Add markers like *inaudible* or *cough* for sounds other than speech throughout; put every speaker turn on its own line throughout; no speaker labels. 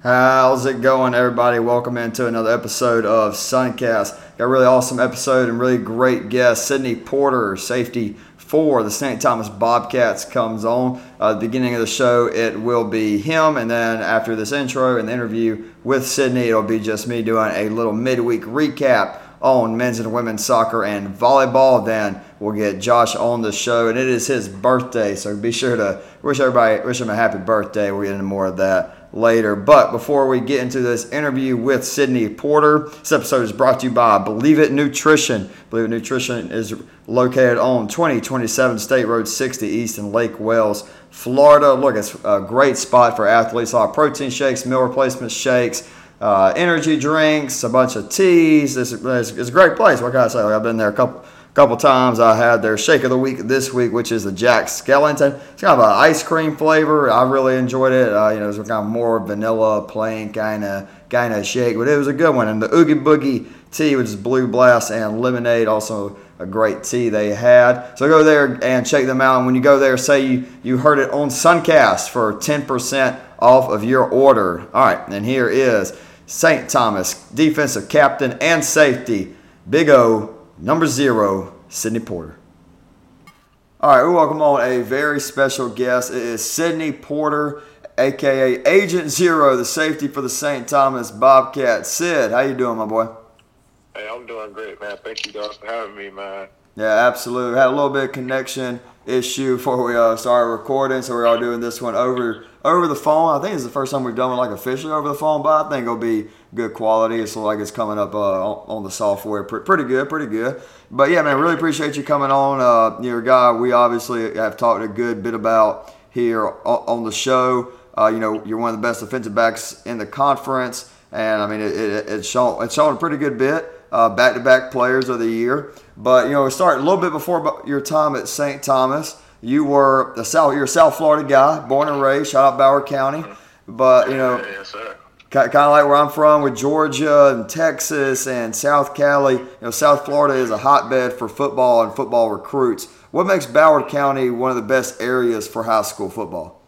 How's it going, everybody? Welcome into another episode of Suncast. Got a really awesome episode and really great guest, Sidney Porter, safety for the St. Thomas Bobcats, comes on. Uh, the beginning of the show, it will be him, and then after this intro and the interview with Sidney, it'll be just me doing a little midweek recap on men's and women's soccer and volleyball. Then we'll get Josh on the show, and it is his birthday, so be sure to wish everybody wish him a happy birthday. We'll get into more of that later. But before we get into this interview with Sidney Porter, this episode is brought to you by Believe It Nutrition. Believe It Nutrition is located on 2027 State Road 60 East in Lake Wales, Florida. Look, it's a great spot for athletes. All protein shakes, meal replacement shakes. Uh, energy drinks, a bunch of teas. It's, it's, it's, a great place. What can I say? Like I've been there a couple couple times. I had their shake of the week this week, which is the Jack Skellington. It's kind of an ice cream flavor. I really enjoyed it. Uh, you know, it was kind of more vanilla, plain kind of kind of shake, but it was a good one. And the Oogie Boogie tea, which is Blue Blast and lemonade, also a great tea they had. So go there and check them out. And when you go there, say you, you heard it on Suncast for 10% off of your order. All right, and here is St. Thomas, defensive captain and safety, Big O number zero, Sidney Porter. All right, we welcome on a very special guest. It is Sidney Porter, aka Agent Zero, the safety for the St. Thomas Bobcats. Sid, how you doing, my boy?
Hey, I'm doing great, man. Thank you guys for having me, man.
Yeah, absolutely. Had a little bit of connection issue before we uh, started recording, so we're all doing this one over over the phone. I think it's the first time we've done it like officially over the phone, but I think it'll be good quality. It's like it's coming up uh, on the software. Pretty good, pretty good. But yeah, man, really appreciate you coming on. Uh, you're a guy we obviously have talked a good bit about here on the show. Uh, you know, you're one of the best defensive backs in the conference, and I mean, it, it, it's shown it's shown a pretty good bit. Back to back players of the year. But you know, start a little bit before your time at St. Thomas. You were a South, you're a South Florida guy, born and raised. Shout out Broward County. But you know, kind of like where I'm from with Georgia and Texas and South Cali. You know, South Florida is a hotbed for football and football recruits. What makes Broward County one of the best areas for high school football?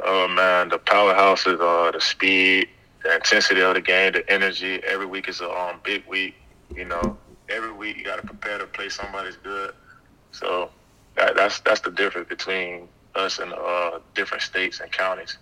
Oh man, the powerhouses, are the speed, the intensity of the game, the energy. Every week is a um, big week. You know, every week you got to prepare to play somebody's good. So that, that's that's the difference between us and uh, different states and counties.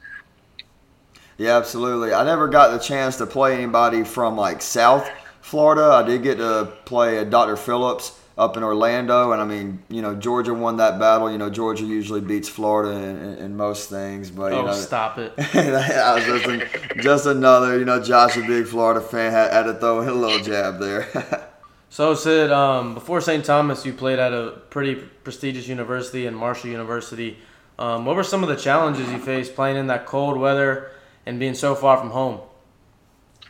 Yeah, absolutely. I never got the chance to play anybody from like South Florida. I did get to play a Dr. Phillips up in Orlando, and I mean, you know, Georgia won that battle. You know, Georgia usually beats Florida in, in, in most things, but you
oh,
know,
stop it. *laughs*
Just, an, just another, you know, Josh, a big Florida fan, had, had to throw in a little jab there. *laughs*
So, Sid, um, before St. Thomas, you played at a pretty prestigious university in Marshall University. Um, what were some of the challenges you faced playing in that cold weather and being so far from home?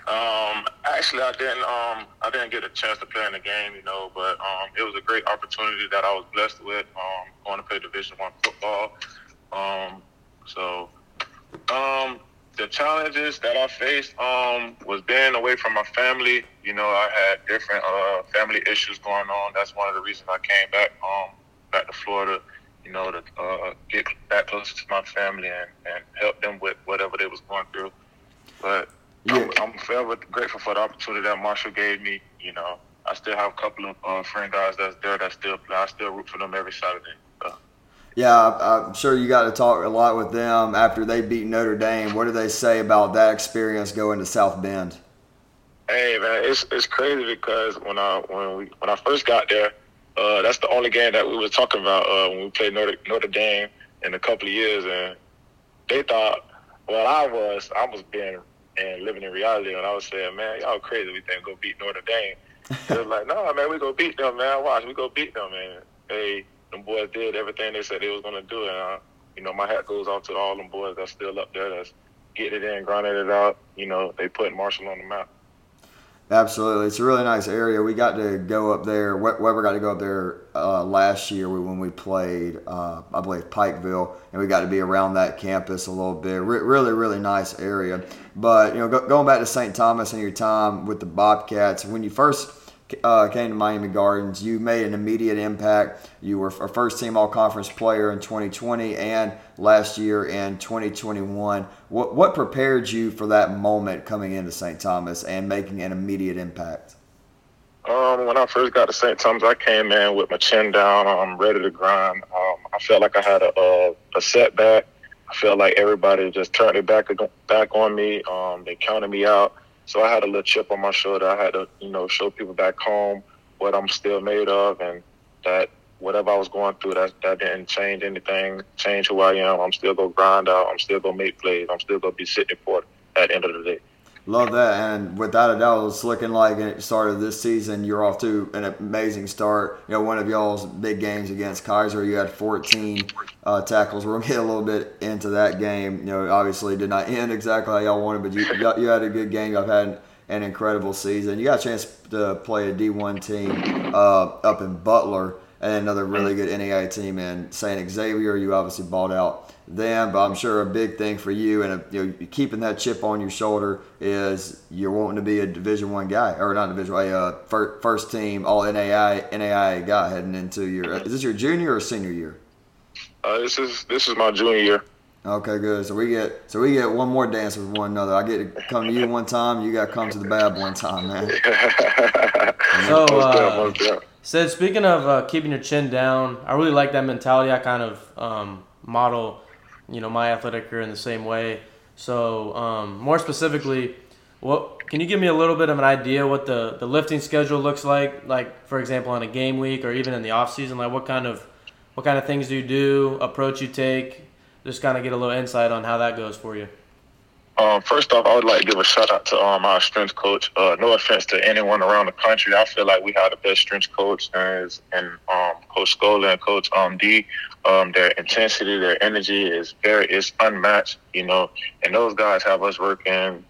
Um, actually, I didn't. Um, I didn't get a chance to play in the game, you know, but um, it was a great opportunity that I was blessed with. Um, going to play Division One football. Um, so, um, the challenges that I faced um, was being away from my family. You know, I had different uh, family issues going on. That's one of the reasons I came back um, back to Florida. You know, to uh, get back closer to my family and, and help them with whatever they was going through. But yeah. I'm, I'm forever grateful for the opportunity that Marshall gave me. You know, I still have a couple of uh, friend guys that's there that still. I still root for them every Saturday. So.
Yeah, I'm sure you got to talk a lot with them after they beat Notre Dame. What do they say about that experience going to South Bend?
Hey man, it's it's crazy because when I when we when I first got there, uh, that's the only game that we were talking about uh, when we played Notre, Notre Dame in a couple of years, and they thought, well, I was I was being and living in reality, and I was saying, man, y'all crazy, we think go beat Notre Dame. *laughs* They're like, no, man, we go beat them, man. Watch, we go beat them, man. They them boys did everything they said they was gonna do, and uh, you know my hat goes off to all them boys that's still up there, that's getting it in, grinding it out. You know they put Marshall on the map.
Absolutely, it's a really nice area. We got to go up there. Webber got to go up there uh, last year when we played, uh, I believe, Pikeville, and we got to be around that campus a little bit. Re- really, really nice area. But you know, go- going back to St. Thomas and your time with the Bobcats, when you first uh, came to Miami Gardens, you made an immediate impact. You were a first team All Conference player in 2020 and last year in 2021. What, what prepared you for that moment coming into St. Thomas and making an immediate impact?
Um, when I first got to St. Thomas, I came in with my chin down. I'm ready to grind. Um, I felt like I had a, a, a setback. I felt like everybody just turned it back back on me. Um, they counted me out. So I had a little chip on my shoulder. I had to, you know, show people back home what I'm still made of, and that whatever I was going through, that that didn't change anything, change who I am. I'm still gonna grind out. I'm still gonna make plays. I'm still gonna be sitting for at the end of the day.
Love that, and without a doubt, it's looking like it started this season. You're off to an amazing start. You know, one of y'all's big games against Keiser, you had 14 uh, tackles. We're gonna get a little bit into that game. You know, obviously did not *laughs* end exactly how y'all wanted, but you you had a good game. I've had an incredible season. You got a chance to play a D1 team uh, up in Butler, and another really good NAIA team in Saint Xavier. You obviously bought out them. But I'm sure a big thing for you and a, you know, keeping that chip on your shoulder is you're wanting to be a Division One guy or not Division a uh, first team All NAI NAIA guy heading into your. Is this your junior or senior year?
Uh, this is this is my junior year.
Okay, good. So we get so we get one more dance with one another. I get to come to you one time. You got to come to the Bab one time, man. *laughs*
so, uh, said speaking of uh, keeping your chin down, I really like that mentality. I kind of um, model you know my athletic career in the same way. So um, more specifically, what can you give me a little bit of an idea what the, the lifting schedule looks like? Like for example, on a game week or even in the off season, like what kind of what kind of things do you do, approach you take? Just kind of get a little insight on how that goes for you.
Um, first off, I would like to give a shout out to um, our strength coach. Uh, no offense to anyone around the country, I feel like we have the best strength coach, and, and um, Coach Scola and Coach um, D. Um, their intensity, their energy is very is unmatched, you know. And those guys have us working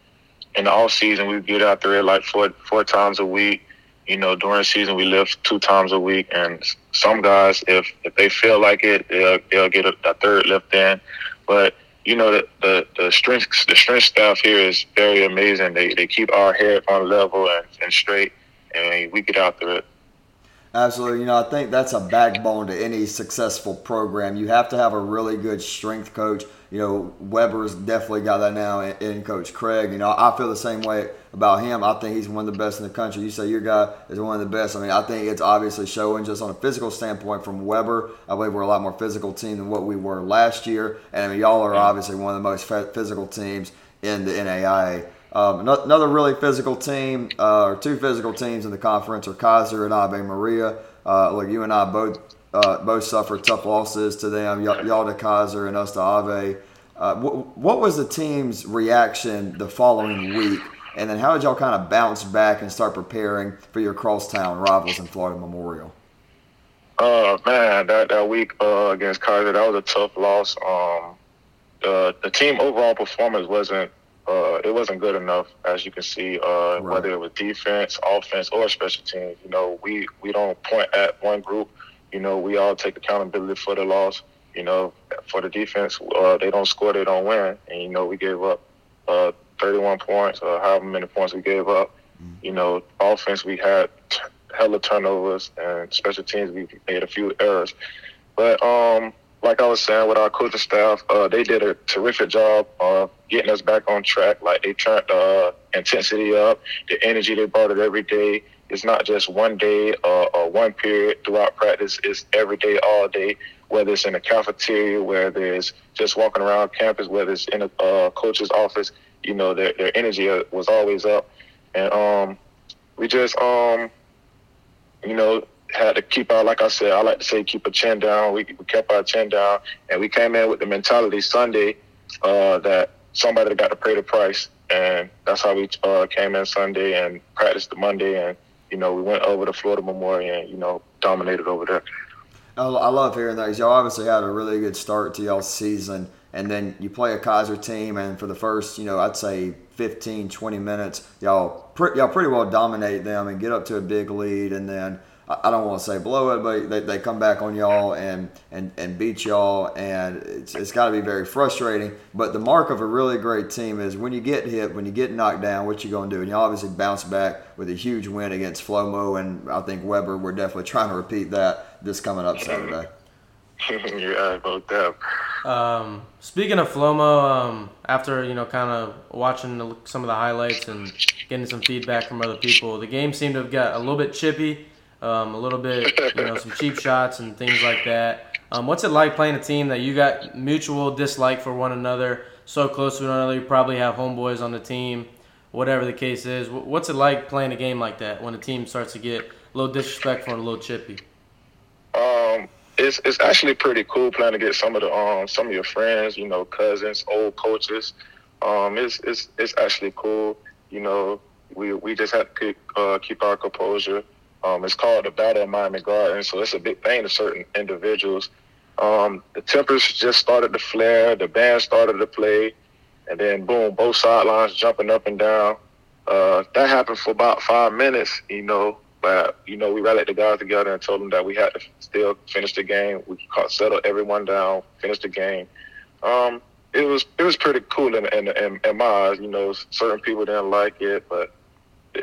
in the off season. We get out there like four four times a week. You know, during season we lift two times a week, and some guys, if if they feel like it, they'll they'll get a, a third lift in, but you know the, the the strength the strength staff here is very amazing. They they keep our head on level and, and straight, and we get out there.
Absolutely. You know, I think that's a backbone to any successful program. You have to have a really good strength coach. You know, Webber's definitely got that now in, Coach Craig. You know, I feel the same way about him. I think he's one of the best in the country. You say your guy is one of the best. I mean, I think it's obviously showing just on a physical standpoint from Webber. I believe we're a lot more physical team than what we were last year. And I mean, y'all are obviously one of the most physical teams in the NAIA. Um, another really physical team, uh, or two physical teams in the conference, are Keiser and Ave Maria. Uh, look, you and I both uh, both suffered tough losses to them. Y- y'all to Keiser and us to Ave. Uh, what was the team's reaction the following week? And then how did y'all kind of bounce back and start preparing for your crosstown rivals in Florida Memorial?
Uh man, that that week uh, against Keiser, that was a tough loss. Um, the the team overall performance wasn't uh, it wasn't good enough, as you can see, uh, right. whether it was defense, offense, or special teams. You know, we, we don't point at one group. You know, we all take accountability for the loss. You know, for the defense, uh, they don't score, they don't win. And, you know, we gave up uh, 31 points, or however many points we gave up. Mm-hmm. You know, offense, we had t- hella turnovers, and special teams, we made a few errors. But, um, like I was saying, with our coaching staff, uh, they did a terrific job of getting us back on track. Like they turned the uh, intensity up, the energy they brought it every day. It's not just one day uh, or one period throughout practice. It's every day, all day. Whether it's in the cafeteria, whether it's just walking around campus, whether it's in a uh, coach's office, you know, their their energy uh, was always up, and um, we just um, you know, had to keep our, like I said, I like to say, keep a chin down. We, we kept our chin down, and we came in with the mentality Sunday uh, that somebody got to pay the price, and that's how we uh, came in Sunday and practiced the Monday, and you know we went over to Florida Memorial and you know dominated over there.
I love hearing that. Y'all obviously had a really good start to y'all season, and then you play a Keiser team, and for the first, you know, I'd say 15, 20 minutes, y'all, y'all pretty well dominate them and get up to a big lead, and then I don't want to say blow it, but they, they come back on y'all and, and, and beat y'all, and it's, it's got to be very frustrating. But the mark of a really great team is when you get hit, when you get knocked down, what you going to do? And you obviously bounce back with a huge win against Flomo, and I think Webber, we're definitely trying to repeat that this coming up Saturday. *laughs* *laughs*
yeah, about that.
Um, speaking of Flomo, um, after you know, kind of watching some of the highlights and getting some feedback from other people, the game seemed to have got a little bit chippy um, a little bit, you know, *laughs* some cheap shots and things like that. Um, what's it like playing a team that you got mutual dislike for one another, so close to one another? You probably have homeboys on the team, whatever the case is. What's it like playing a game like that when a team starts to get a little disrespectful and a little chippy?
Um, it's it's actually pretty cool playing to get some of the um some of your friends, you know, cousins, old coaches. Um, it's it's it's actually cool. You know, we we just have to keep, uh, keep our composure um, it's called the Battle of Miami Gardens, so it's a big thing to certain individuals. Um, the tempers just started to flare, the band started to play, and then boom, both sidelines jumping up and down. Uh, that happened for about five minutes, you know. But you know, we rallied the guys together and told them that we had to still finish the game. We caught, settled everyone down, finish the game. Um, it was it was pretty cool in, in, in, in my eyes. You know, certain people didn't like it, but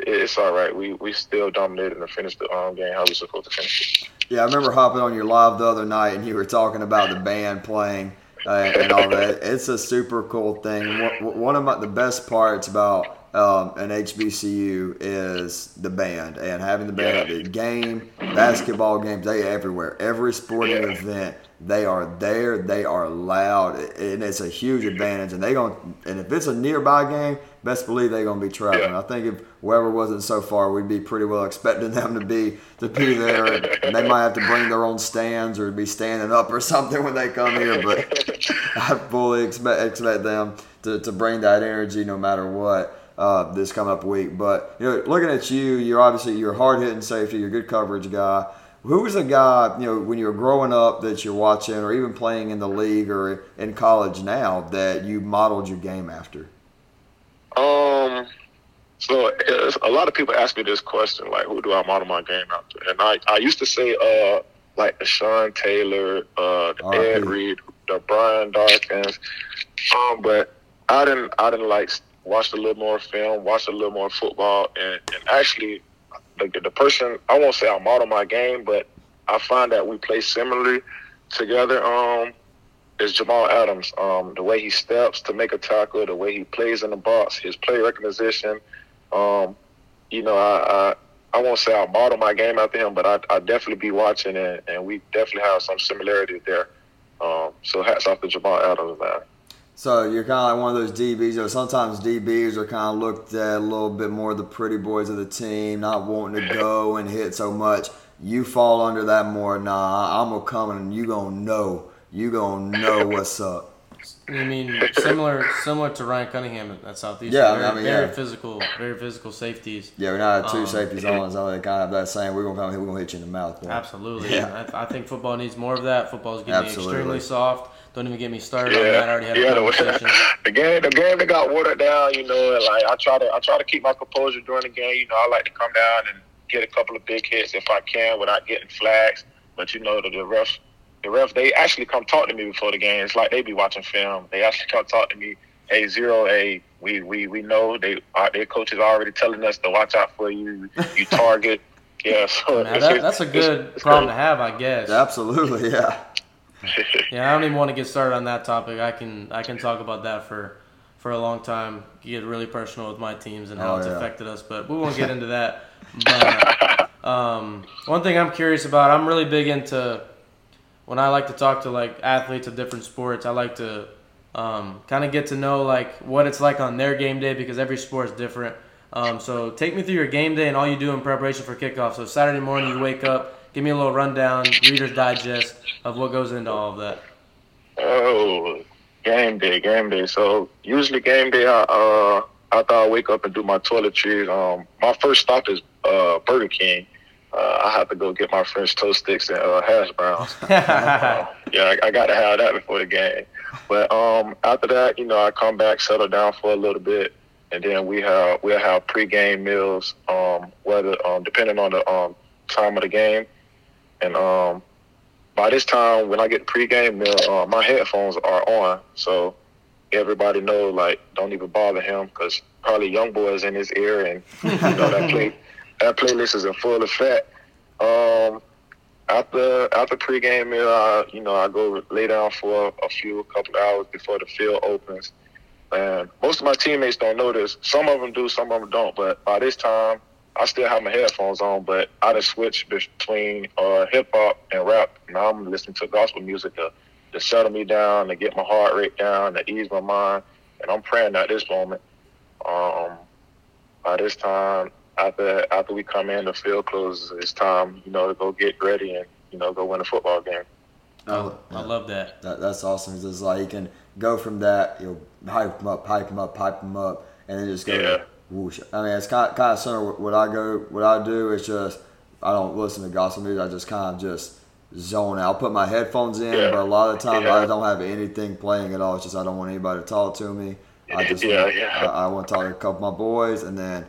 it's all right. We we still dominated and finished the um, game how we supposed to finish it.
Yeah, I remember hopping on your live the other night and you were talking about the band playing uh, and all that. *laughs* It's a super cool thing. One of my, the best parts about um, an HBCU is the band and having the band at the game, basketball games, they everywhere. Every sporting yeah. event, they are there. They are loud, and it's a huge advantage. And they going and if it's a nearby game, best believe they're gonna be traveling. Yeah. I think if Webber wasn't so far, we'd be pretty well expecting them to be to be there, and, they might have to bring their own stands or be standing up or something when they come here. But *laughs* I fully expect expect them to, to bring that energy no matter what uh, this coming up week. But you know, looking at you, you're obviously you're hard hitting safety, you're a good coverage guy. Who was a guy you know when you were growing up that you're watching, or even playing in the league or in college now that you modeled your game after?
Um. So a lot of people ask me this question, like, who do I model my game after? And I, I used to say, uh, like the Sean Taylor, uh, the Ed Reed, the Brian Dawkins. Um, but I didn't, I didn't like watch a little more film, watch a little more football, and, and actually, the, the person I won't say I model my game, but I find that we play similarly together. Um, is Jamal Adams. Um, the way he steps to make a tackle, the way he plays in the box, his play recognition. Um, you know, I, I I won't say I model my game after him, but I I definitely be watching, and, and we definitely have some similarities there. Um, so hats off to Jamal Adams, man.
So you're kind of like one of those DBs. You know, sometimes DBs are kind of looked at a little bit more the pretty boys of the team, not wanting to go and hit so much. You fall under that more. Nah, I'm gonna come and you gonna know. You gonna know what's up.
You mean similar similar to Ryan Cunningham at Southeastern? Yeah, very, I mean, very yeah. physical, very physical safeties.
Yeah, we're not two um, safeties on, so they kind of that saying we're gonna come, we're gonna hit you in the mouth.
Boy. Absolutely. Yeah. I, I, think football needs more of that. Football is getting Absolutely. extremely soft. Don't even get me started yeah. on that. I already had yeah, a conversation. *laughs*
The, game, the game that got watered down. You know, and like I try to, I try to keep my composure during the game. You know, I like to come down and get a couple of big hits if I can without getting flags. But you know, the, the refs, the refs, they actually come talk to me before the game. It's like they be watching film. They actually come talk to me. Hey, zero, hey, we we we know they our, their coaches are already telling us to watch out for you. You *laughs* target. yeah, so
Man, that, that's a good it's, it's problem to have, I guess.
Absolutely, yeah *laughs*
yeah, I don't even want to get started on that topic. I can I can talk about that for for a long time. Get really personal with my teams and how oh, it's yeah. affected us, but we won't get *laughs* into that. But um, one thing I'm curious about, I'm really big into when I like to talk to like athletes of different sports. I like to um, kind of get to know like what it's like on their game day because every sport is different. Um, so take me through your game day and all you do in preparation for kickoff. So Saturday morning you wake up Give me a little rundown, Reader's Digest of what goes into all of that.
Oh, game day, game day. So usually game day, I, uh, after I wake up and do my toiletries, um, my first stop is uh, Burger King. Uh, I have to go get my French toast sticks and uh, hash browns. *laughs* uh, yeah, I, I got to have that before the game. But um, after that, you know, I come back, settle down for a little bit, and then we have we'll have pregame meals. Um, whether um, depending on the um, time of the game. And um, by this time, when I get pregame meal, uh, my headphones are on, so everybody know like don't even bother him because probably young boys in his ear, and you know that *laughs* play that playlist is in full effect. Um, after after pregame meal, I, you know I go lay down for a, few a couple hours before the field opens. And most of my teammates don't know this. Some of them do, some of them don't. But by this time, I still have my headphones on, but I just switched between uh, hip hop and rap. Now I'm listening to gospel music to, to settle me down, to get my heart rate down, to ease my mind. And I'm praying at this moment. Um, by this time, after after we come in, the field closes. It's time, you know, to go get ready and you know go win a football game.
Oh, I love that.
that. That's awesome. It's just like you can go from that, you know, hype them up, hype them up, hype them up, and then just go. Yeah whoosh. I mean, it's kind of, kind of similar. What I go, what I do is just I don't listen to gospel music. I just kind of just zone out. I'll put my headphones in, yeah. but a lot of the *laughs* time yeah. I don't have anything playing at all. It's just I don't want anybody to talk to me. I *laughs* just yeah, want, yeah. I, I, want to talk to a couple of my boys, and then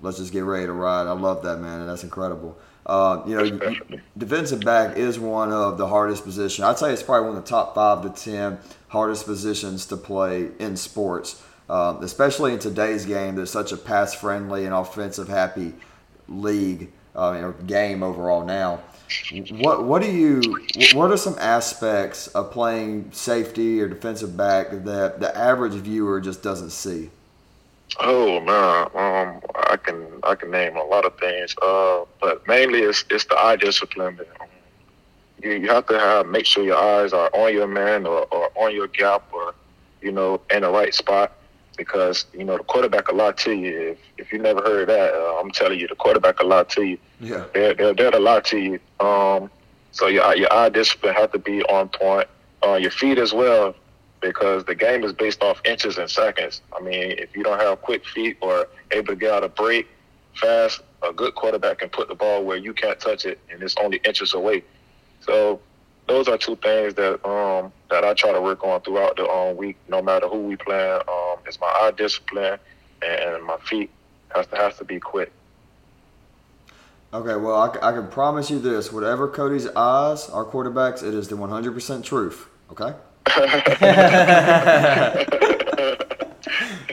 let's just get ready to ride. I love that man, that's incredible. Uh, you know, defensive back is one of the hardest positions. I'd say it's probably one of the top five to ten hardest positions to play in sports um, especially in today's game. There's such a pass friendly and offensive happy league uh, or game overall now. What what do you what are some aspects of playing safety or defensive back that the average viewer just doesn't see?
Oh man, um, I can I can name a lot of things, uh, but mainly it's it's the eye discipline. You you have to have make sure your eyes are on your man or, or on your gap or you know in the right spot because you know the quarterback a lot to you. If, if you never heard that, uh, I'm telling you, the quarterback a lot to you.
Yeah,
they're they're, they're a lot to you. Um, so your your eye discipline have to be on point. Uh, your feet as well, because the game is based off inches and seconds. I mean, if you don't have quick feet or able to get out a break fast, a good quarterback can put the ball where you can't touch it, and it's only inches away. So those are two things that um that I try to work on throughout the um, week, no matter who we play. Um, it's my eye discipline and my feet has to has to be quick.
Okay, well, I, I can promise you this: whatever Cody's eyes are quarterbacks, it is the 100% truth. Okay.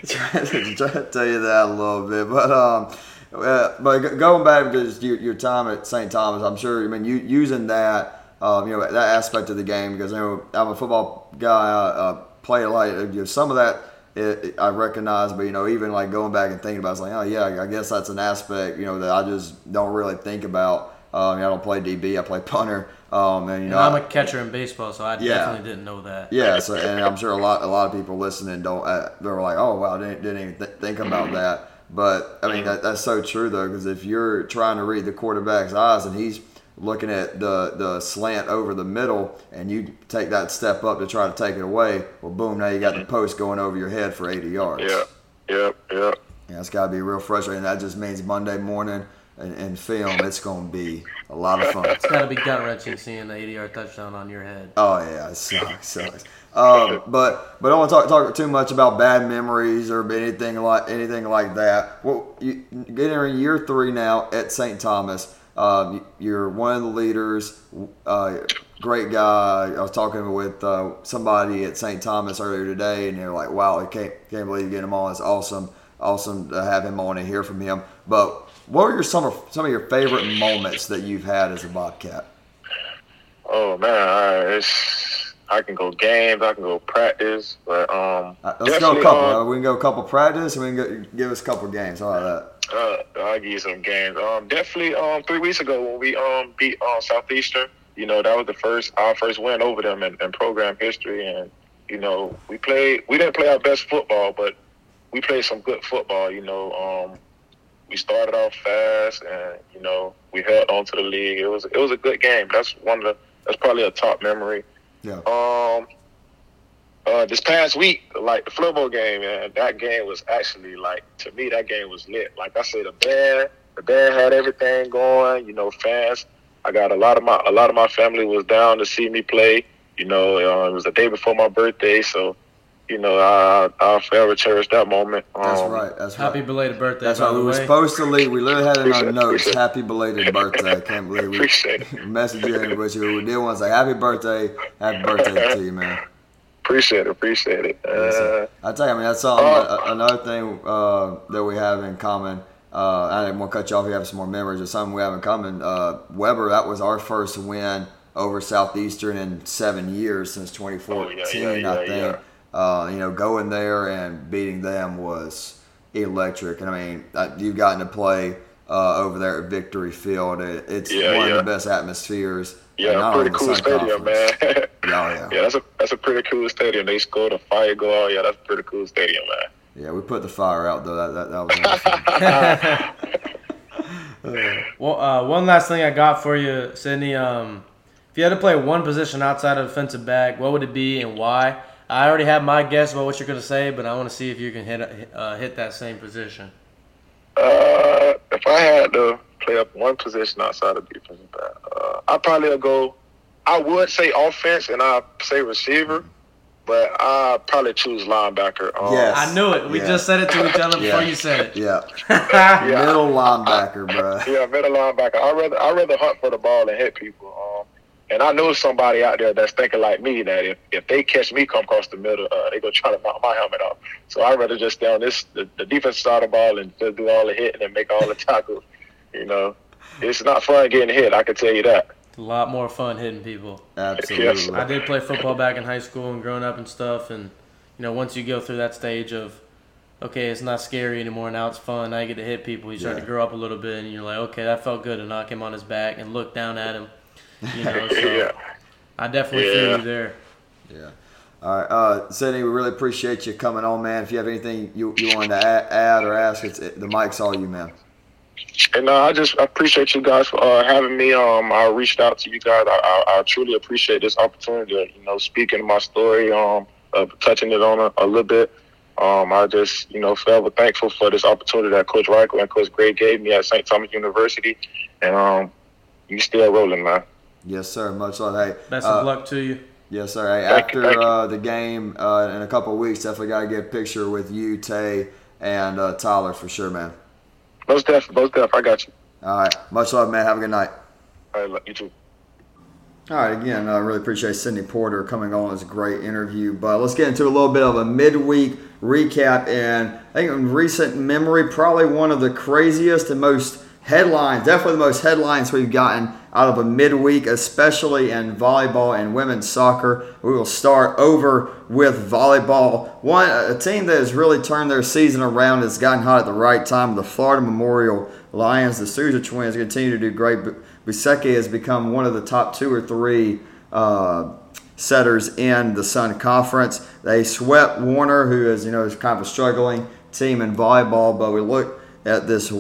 Trying to tell you that a little bit, but um, uh, but going back to your, your time at St. Thomas, I'm sure. I mean, you using that um, you know that aspect of the game because you know I'm a football guy. I play a lot. You know, some of that it, it, I recognize, but you know, even like going back and thinking about, it, it's like, oh yeah, I guess that's an aspect you know that I just don't really think about. Um, I don't play DB. I play punter. Um, and you know,
and I'm a catcher in baseball, so I yeah, definitely didn't know that.
Yeah, so and I'm sure a lot a lot of people listening don't. Uh, they're like, oh wow, didn't didn't even th- think about that. But I mean, that, that's so true though, because if you're trying to read the quarterback's eyes and he's looking at the the slant over the middle, and you take that step up to try to take it away. Well, boom! Now you got the post going over your head for 80 yards.
Yeah, yeah, yeah.
Yeah, it's got to be real frustrating. That just means Monday morning and, film, it's going to be a lot of fun.
It's got to be gut wrenching seeing the 80 yard touchdown on your head.
Oh yeah, it sucks. sucks. Um, but but I don't want to talk, talk too much about bad memories or anything like anything like that. Well, you getting in year three now at St. Thomas. Um, you're one of the leaders. Uh, great guy. I was talking with uh, somebody at St. Thomas earlier today, and they're like, "Wow, I can't can't believe you get him on. It's awesome, awesome to have him on and hear from him." But what are your some of some of your favorite moments that you've had as a Bobcat?
Oh man, I, I can go games, I can go practice, but um,
right, let's go a couple. Um, we can go a couple practice, and we can go, give us a couple games. About that?
Uh, I'll give you some games. Um, definitely. Um, three weeks ago when we um beat um Southeastern, you know that was the first our first win over them in, in program history, and you know we played. We didn't play our best football, but we played some good football. You know, um, we started off fast, and you know we held on to the league. It was it was a good game. That's one of the that's probably a top memory.
Yeah.
Um, uh, this past week, like the football game, man, that game was actually like to me that game was lit. Like I said, the band, the band had everything going. You know, fans. I got a lot of my a lot of my family was down to see me play. You know, uh, it was the day before my birthday, so you know, I, I'll forever cherish that moment.
Um, that's right. That's
happy
right.
belated birthday.
That's right. We
were
supposed to leave. We literally had it in our notes. Happy belated birthday. I can't believe we *laughs* messaged you and wish you. We did want to say happy birthday. Happy birthday to you, man.
Appreciate it. Appreciate it. Uh,
I tell you, I mean, that's something. Uh, another thing uh, that we have in common. Uh, I didn't want to cut you off. If you have some more memories or something we have in common. Uh, Webber, that was our first win over Southeastern in seven years since 2014. Oh, yeah, yeah, I think. Uh, you know, going there and beating them was electric. And I mean, you've gotten to play uh, over there at Victory Field. It, it's yeah, one yeah. of the best atmospheres.
Yeah, pretty cool stadium, man. *laughs* yeah, *laughs* yeah. yeah, that's a that's a pretty cool stadium. They scored a fire goal. Yeah, that's a pretty cool stadium, man.
Yeah, we put the fire out though. That that,
that was. *laughs* well, uh, one last thing I got for you, Sidney. Um, if you had to play one position outside of defensive back, what would it be and why? I already have my guess about what you're going to say, but I want to see if you can hit uh, hit that same position.
Uh, if I had to play up one position outside of defensive back, uh, I probably would go. I would say offense, and I say receiver, but I probably choose linebacker.
Um, yes. I knew it. We yeah. just said it to each other yeah. before you said it.
Yeah, *laughs* yeah. middle linebacker, bro.
Yeah, middle linebacker. I rather I rather hunt for the ball and hit people. Um, and I know somebody out there that's thinking like me that if, if they catch me come across the middle, uh, they gonna try to knock my helmet off. So I'd rather just stay on this the, the defense side of the ball and just do all the hitting and make all the *laughs* tackles. You know, it's not fun getting hit. I can tell you that.
a lot more fun hitting people.
Absolutely.
Yes. I did play football back in high school and growing up and stuff, and you know once you go through that stage of okay, it's not scary anymore. Now it's fun. Now you get to hit people. You start yeah. to grow up a little bit, and you're like, okay, that felt good to knock him on his back and look down at him you know, *laughs* so yeah. I definitely yeah. feel you there.
Yeah. All right, uh, Sidney, we really appreciate you coming on, man. If you have anything you, you wanted to add, add or ask, it's, it, the mic's all you, man.
And uh, I just appreciate you guys for uh, having me. Um, I reached out to you guys. I, I, I, truly appreciate this opportunity. You know, speaking my story, um, uh, touching it on a, a little bit. Um, I just, you know, forever thankful for this opportunity that Coach Reichel and Coach Gray gave me at St. Thomas University, and um, you still rolling, man.
Yes, sir. Much love. Hey,
best of uh, luck to you.
Yes, sir. Hey, after uh, the game uh, in a couple of weeks, definitely got to get a picture with you, Tay, and uh, Tyler for sure, man.
Most def, most def. I got you.
All right. Much love, man. Have a good night.
All right. You too.
All right, again, I really appreciate Sidney Porter coming on. It's a great interview. But let's get into a little bit of a midweek recap. And I think in recent memory, probably one of the craziest and most headlines, definitely the most headlines we've gotten out of a midweek, especially in volleyball and women's soccer. We will start over with volleyball. One a team that has really turned their season around has gotten hot at the right time. The Florida Memorial Lions, the Souza twins, continue to do great. Buseke has become one of the top two or three uh, setters in the Sun Conference. They swept Warner, who is you know is kind of a struggling team in volleyball, but we look at this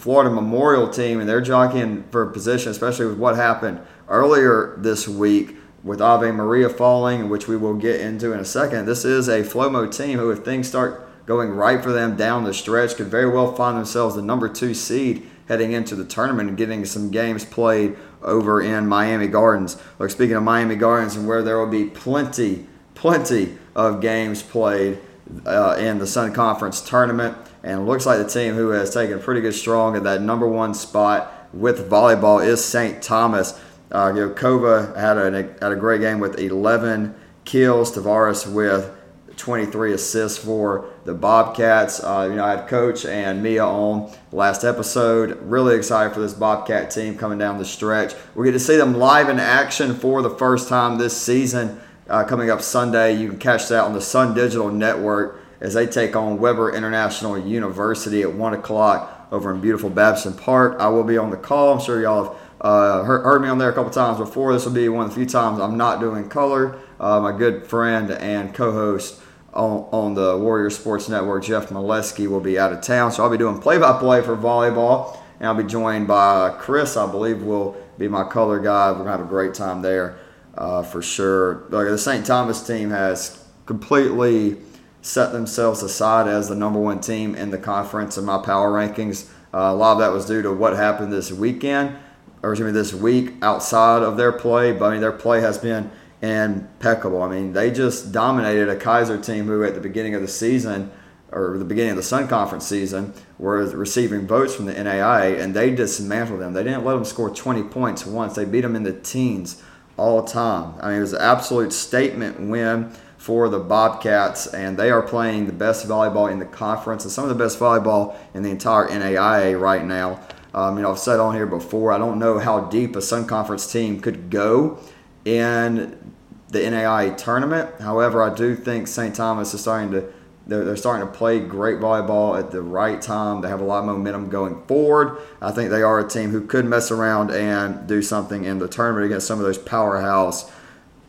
Florida Memorial team, and they're jockeying for a position, especially with what happened earlier this week with Ave Maria falling, which we will get into in a second. This is a Flomo team who, if things start going right for them down the stretch, could very well find themselves the number two seed heading into the tournament and getting some games played over in Miami Gardens. Look, speaking of Miami Gardens and where there will be plenty, plenty of games played uh, in the Sun Conference tournament. And it looks like the team who has taken pretty good strong at that number one spot with volleyball is St. Thomas. Uh, you know, Kova had a, had a great game with 11 kills. Tavares with 23 assists for the Bobcats. Uh, you know, I had Coach and Mia on last episode. Really excited for this Bobcat team coming down the stretch. We get to see them live in action for the first time this season. Uh, coming up Sunday, you can catch that on the Sun Digital Network as they take on Webber International University at 1 o'clock over in beautiful Babson Park. I will be on the call. I'm sure y'all have uh, heard, heard, me on there a couple times before. This will be one of the few times I'm not doing color. Uh, my good friend and co host on, on the Warrior Sports Network, Jeff Molesky, will be out of town. So I'll be doing play by play for volleyball. And I'll be joined by Chris, I believe, will be my color guy. We're going to have a great time there uh, for sure. Like the St. Thomas team has completely set themselves aside as the number one team in the conference in my power rankings. Uh, a lot of that was due to what happened this weekend, or excuse me, this week outside of their play. But I mean, their play has been impeccable. I mean, they just dominated a Keiser team who, at the beginning of the season, or the beginning of the Sun Conference season, were receiving votes from the NAIA, and they dismantled them. They didn't let them score 20 points once. They beat them in the teens all time. I mean, it was an absolute statement win for the Bobcats, and they are playing the best volleyball in the conference and some of the best volleyball in the entire NAIA right now. Um, you know, I've said on here before, I don't know how deep a Sun Conference team could go in the NAIA tournament. However, I do think St. Thomas is starting to they're, they're starting to play great volleyball at the right time. They have a lot of momentum going forward. I think they are a team who could mess around and do something in the tournament against some of those powerhouse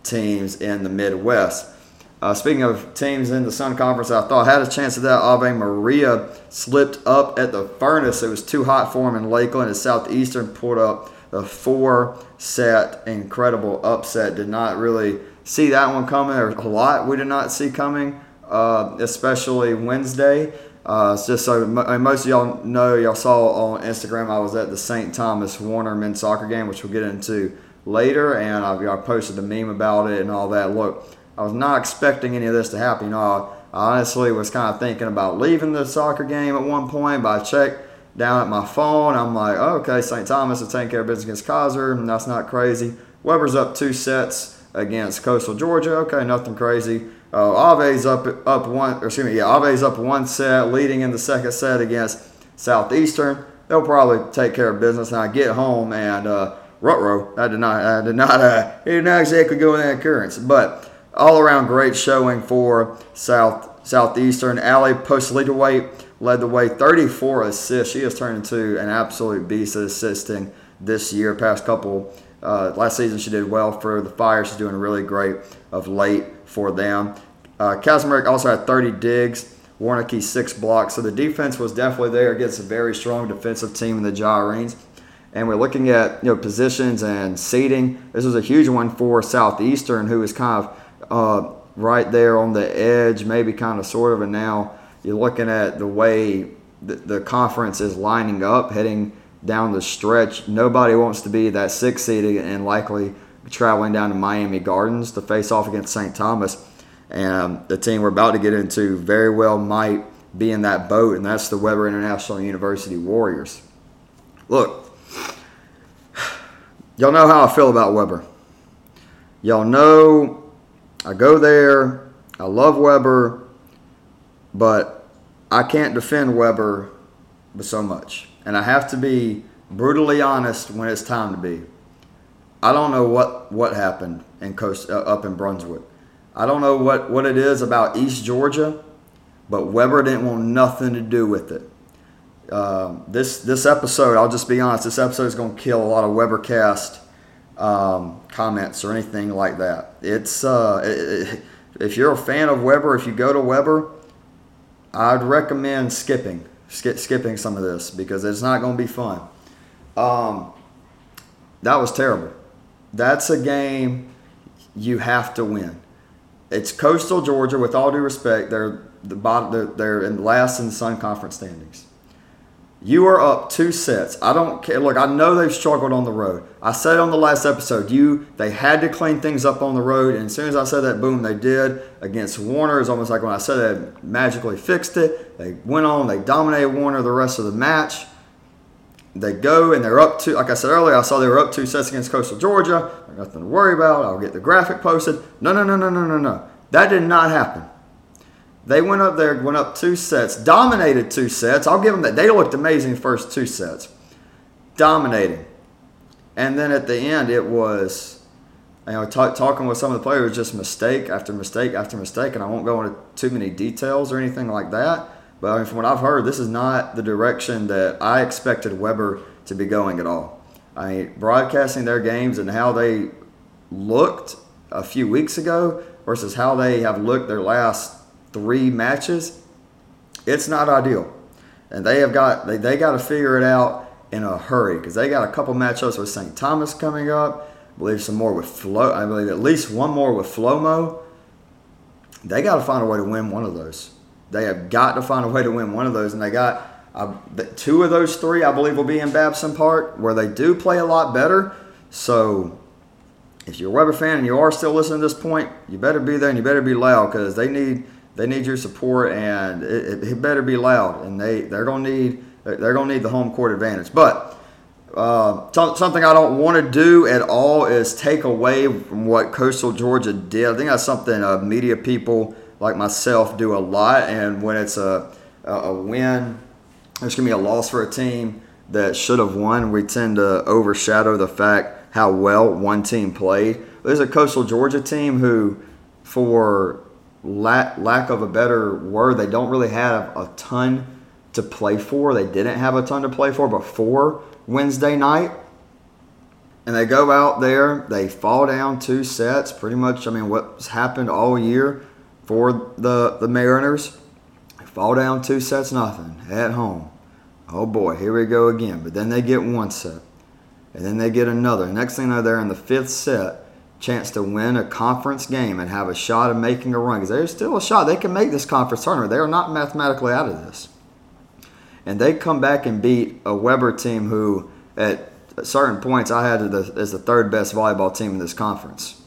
teams in the Midwest. Uh, speaking of teams in the Sun Conference, I thought had a chance of that. Ave Maria slipped up at the furnace. It was too hot for him in Lakeland. And Southeastern pulled up a four set incredible upset. Did not really see that one coming, or a lot we did not see coming, uh, especially Wednesday. Uh, just so most of y'all know, y'all saw on Instagram, I was at the St. Thomas Warner men's soccer game, which we'll get into later, and I, I posted a meme about it and all that. Look, I was not expecting any of this to happen. You know, I honestly was kind of thinking about leaving the soccer game at one point, but I checked down at my phone. I'm like, oh, okay, St. Thomas is taking care of business against Keiser, and that's not crazy. Webber's up two sets against Coastal Georgia. Okay, nothing crazy. Uh, Ave's up up one, excuse me, yeah, Ave's up one set, leading in the second set against Southeastern. They'll probably take care of business. And I get home and uh, Rutro, I did not, I did not, uh, did not exactly go in that occurrence, but all around great showing for South Southeastern. Allie post leader weight led the way, 34 assists. She has turned into an absolute beast at assisting this year. Past couple uh, last season she did well for the Fire. She's doing really great of late for them. Uh, also had 30 digs. Warnke six blocks. So the defense was definitely there against a very strong defensive team in the Gyrenes. And we're looking at you know positions and seating. This was a huge one for Southeastern, who is kind of uh, right there on the edge, maybe kind of sort of. And now you're looking at the way the, the conference is lining up, heading down the stretch. Nobody wants to be that six seed and likely traveling down to Miami Gardens to face off against St. Thomas. And um, the team we're about to get into very well might be in that boat, and that's the Webber International University Warriors. Look, y'all know how I feel about Webber. Y'all know I go there. I love Webber, but I can't defend Webber so much. And I have to be brutally honest when it's time to be. I don't know what, what happened in coast uh, up in Brunswick. I don't know what, what it is about East Georgia, but Webber didn't want nothing to do with it. Uh, this this episode, I'll just be honest, this episode is going to kill a lot of Webercast um, comments or anything like that. It's uh, it, if you're a fan of Webber, if you go to Webber, I'd recommend skipping skip, skipping some of this because it's not going to be fun. Um, that was terrible. That's a game you have to win. It's Coastal Georgia. With all due respect, they're the bottom. They're, they're in last in the Sun Conference standings. You are up two sets. I don't care. Look, I know they've struggled on the road. I said on the last episode, you they had to clean things up on the road, and as soon as I said that, boom, they did against Warner. It's almost like when I said they magically fixed it. They went on, they dominated Warner the rest of the match. They go and they're up two. Like I said earlier, I saw they were up two sets against Coastal Georgia. Nothing to worry about. I'll get the graphic posted. No, no, no, no, no, no, no. That did not happen. They went up there, went up two sets, dominated two sets. I'll give them that. They looked amazing first two sets, dominating. And then at the end, it was, you know, t- talking with some of the players, just mistake after mistake after mistake. And I won't go into too many details or anything like that. But I mean, from what I've heard, this is not the direction that I expected Webber to be going at all. I mean, broadcasting their games and how they looked a few weeks ago versus how they have looked their last three matches, it's not ideal. And they have got they, they got to figure it out in a hurry because they got a couple matchups with St. Thomas coming up. I believe some more with Flo. I believe at least one more with Flomo. They got to find a way to win one of those. They have got to find a way to win one of those, and they got uh, two of those three. I believe will be in Babson Park, where they do play a lot better. So if you're a Webber fan and you are still listening to this point, you better be there and you better be loud because they need they need your support and it, it, better be loud and they they're gonna need they're gonna need the home court advantage. But uh, something I don't want to do at all is take away from what Coastal Georgia did. I think that's something uh, media people like myself do a lot, and when it's a a win, there's gonna be a loss for a team that should have won. We tend to overshadow the fact how well one team played. There's a Coastal Georgia team who, for lack, lack of a better word, they don't really have a ton to play for. They didn't have a ton to play for before Wednesday night. And they go out there, they fall down two sets, pretty much, I mean, what's happened all year for the, the Mariners. Fall down two sets, nothing at home. Oh boy, here we go again. But then they get one set and then they get another. Next thing you know, they're in the fifth set, chance to win a conference game and have a shot of making a run. Because there's still a shot. They can make this conference tournament. They are not mathematically out of this. And they come back and beat a Webber team who, at certain points, I had as the third best volleyball team in this conference.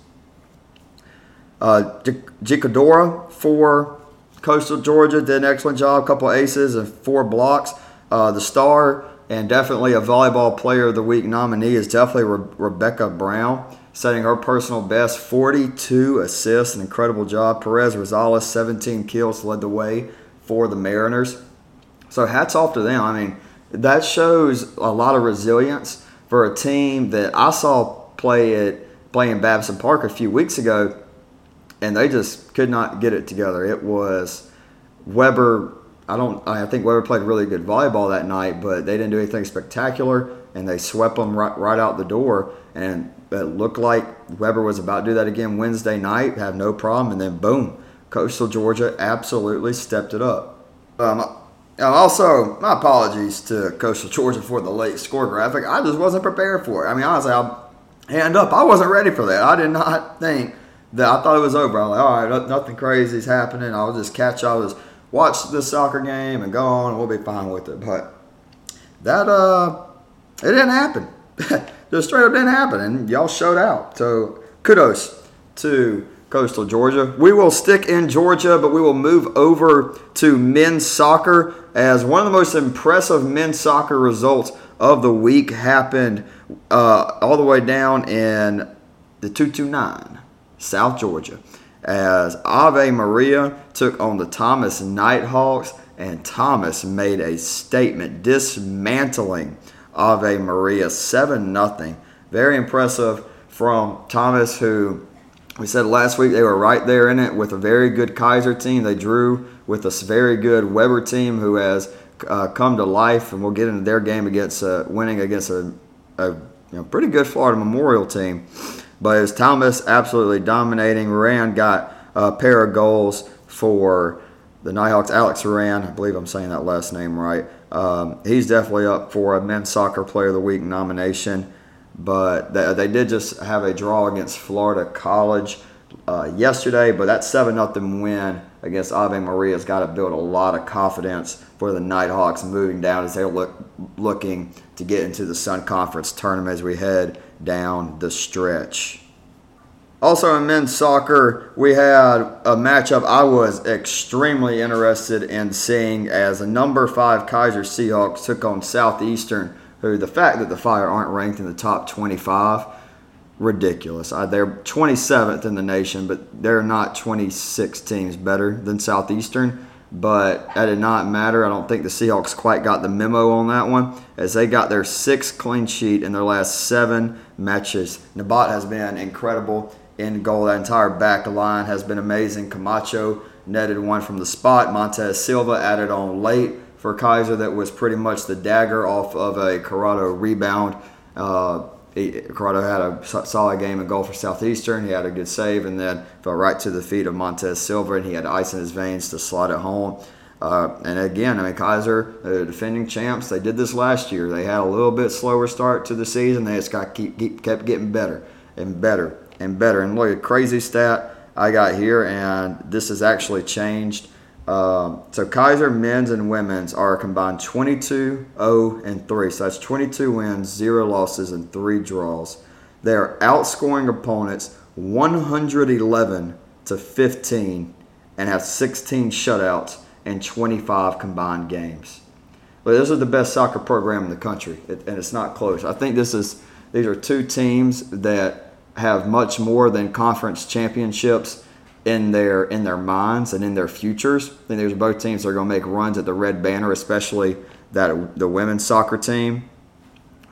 Uh, Jicadora for Coastal Georgia did an excellent job, a couple aces and four blocks. Uh, the star and definitely a volleyball player of the week nominee is definitely Re- Rebecca Brown, setting her personal best 42 assists, an incredible job. Perez Rosales, 17 kills, led the way for the Mariners. So hats off to them. I mean, that shows a lot of resilience for a team that I saw play at playing Babson Park a few weeks ago, and they just could not get it together. It was Webber I don't. I think Webber played really good volleyball that night, but they didn't do anything spectacular, and they swept them right, right out the door. And it looked like Webber was about to do that again Wednesday night, have no problem, and then boom, Coastal Georgia absolutely stepped it up. Um, also, my apologies to Coastal Georgia for the late score graphic. I just wasn't prepared for it. I mean, honestly, I'll hand up. I wasn't ready for that. I did not think that. I thought it was over. I'm like, all right, nothing crazy is happening. I'll just catch. I was watch the soccer game and go on, we'll be fine with it. But that uh, it didn't happen. *laughs* Just straight up didn't happen, and y'all showed out. So kudos to Coastal Georgia. We will stick in Georgia, but we will move over to men's soccer as one of the most impressive men's soccer results of the week happened uh, all the way down in the 229, South Georgia as Ave Maria took on the Thomas Nighthawks, and Thomas made a statement dismantling Ave Maria 7 0. Very impressive from Thomas, who we said last week they were right there in it with a very good Keiser team. They drew with a very good Webber team who has uh, come to life, and we'll get into their game against uh, winning against a, a you know, pretty good Florida Memorial team. But it was Thomas absolutely dominating. Rand got a pair of goals for the Nighthawks. Alex Rand, I believe I'm saying that last name right. Um, he's definitely up for a men's soccer player of the week nomination. But they, they did just have a draw against Florida College uh, yesterday. But that 7 0 win against Ave Maria has got to build a lot of confidence for the Nighthawks moving down as they're look, looking to get into the Sun Conference tournament as we head down the stretch. Also in men's soccer, we had a matchup I was extremely interested in seeing as number five Keiser Seahawks took on Southeastern, who the fact that the Fire aren't ranked in the top 25, ridiculous. Uh, they're 27th in the nation, but they're not 26 teams better than Southeastern but that did not matter. I don't think the Seahawks quite got the memo on that one, as they got their sixth clean sheet in their last seven matches. Nabat has been incredible in goal. That entire back line has been amazing. Camacho netted one from the spot. Montez Silva added on late for Keiser. That was pretty much the dagger off of a Corrado rebound. Uh, Corrado had a solid game of goal for Southeastern. He had a good save and then fell right to the feet of Montez Silva, and he had ice in his veins to slot it home. Uh, and again, I mean, Keiser, the defending champs, they did this last year. They had a little bit slower start to the season. They just got keep, keep kept getting better and better and better. And look, a crazy stat I got here, and this has actually changed. Um, so Keiser men's and women's are combined 22, 0, and 3. So that's 22 wins, 0 losses, and 3 draws. They are outscoring opponents 111 to 15 and have 16 shutouts and 25 combined games. But this is the best soccer program in the country, and it's not close. I think this is these are two teams that have much more than conference championships in their in their minds and in their futures. I think there's both teams that are going to make runs at the Red Banner, especially that the women's soccer team,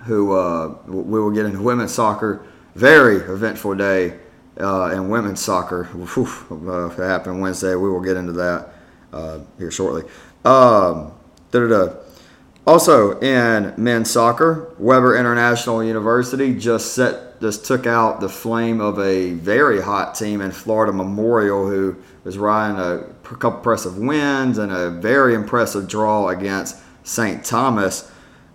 who uh, we will get into women's soccer. Very eventful day uh, in women's soccer. Uh, if it happened Wednesday, we will get into that uh, here shortly. Um, also in men's soccer, Webber International University just set just took out the flame of a very hot team in Florida Memorial, who was riding a couple impressive wins and a very impressive draw against St. Thomas.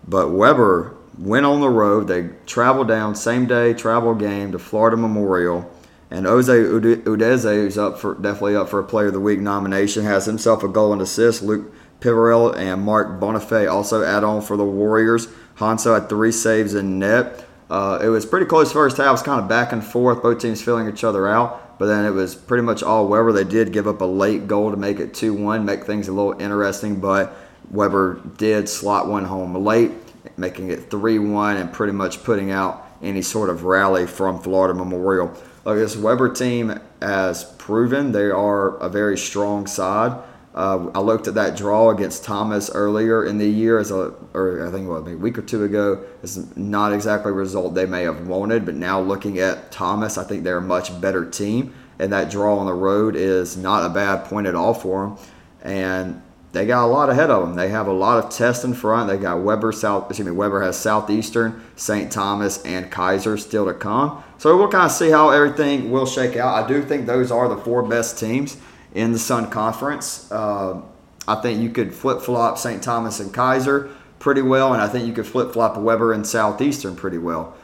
But Webber went on the road. They traveled down same day travel game to Florida Memorial. And Jose Udeze, who's up for definitely up for a Player of the Week nomination, has himself a goal and assist. Luke Pivarel and Mark Bonifay also add on for the Warriors. Hanso had three saves in net. Uh, it was pretty close first half. It was kind of back and forth, both teams filling each other out. But then it was pretty much all Webber. They did give up a late goal to make it 2 1, make things a little interesting. But Webber did slot one home late, making it 3 1 and pretty much putting out any sort of rally from Florida Memorial. Look, this Webber team has proven they are a very strong side. Uh, I looked at that draw against Thomas earlier in the year as a, or I think what, a week or two ago. It's not exactly a result they may have wanted, but now looking at Thomas, I think they're a much better team, and that draw on the road is not a bad point at all for them. And they got a lot ahead of them. They have a lot of tests in front. They got Webber South. Excuse me, Webber has Southeastern, St. Thomas, and Keiser still to come. So we'll kind of see how everything will shake out. I do think those are the four best teams in the Sun Conference. Uh, I think you could flip flop St. Thomas and Keiser pretty well, and I think you could flip flop Webber and Southeastern pretty well.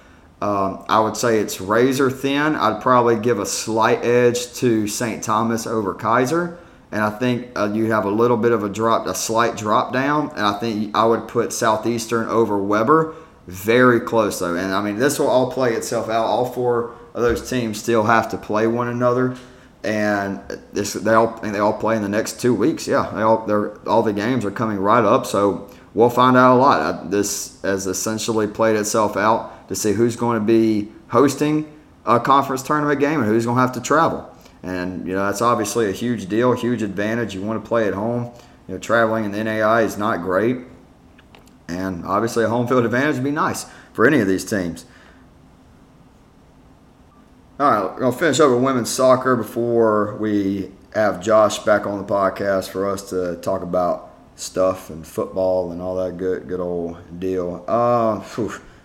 Um, I would say it's razor thin. I'd probably give a slight edge to St. Thomas over Keiser, and I think uh, you have a little bit of a drop, a slight drop down, and I think I would put Southeastern over Webber Very close though, and I mean this will all play itself out. All four of those teams still have to play one another and they all they all play in the next two weeks. Yeah, they all they're all the games are coming right up, so we'll find out a lot. Uh, this has essentially played itself out to see who's going to be hosting a conference tournament game and who's going to have to travel. And you know that's obviously a huge deal, huge advantage. You want to play at home. You know, traveling in the NAIA is not great, and obviously a home field advantage would be nice for any of these teams. All right, we're to finish up with women's soccer before we have Josh back on the podcast for us to talk about stuff and football and all that good good old deal. Uh,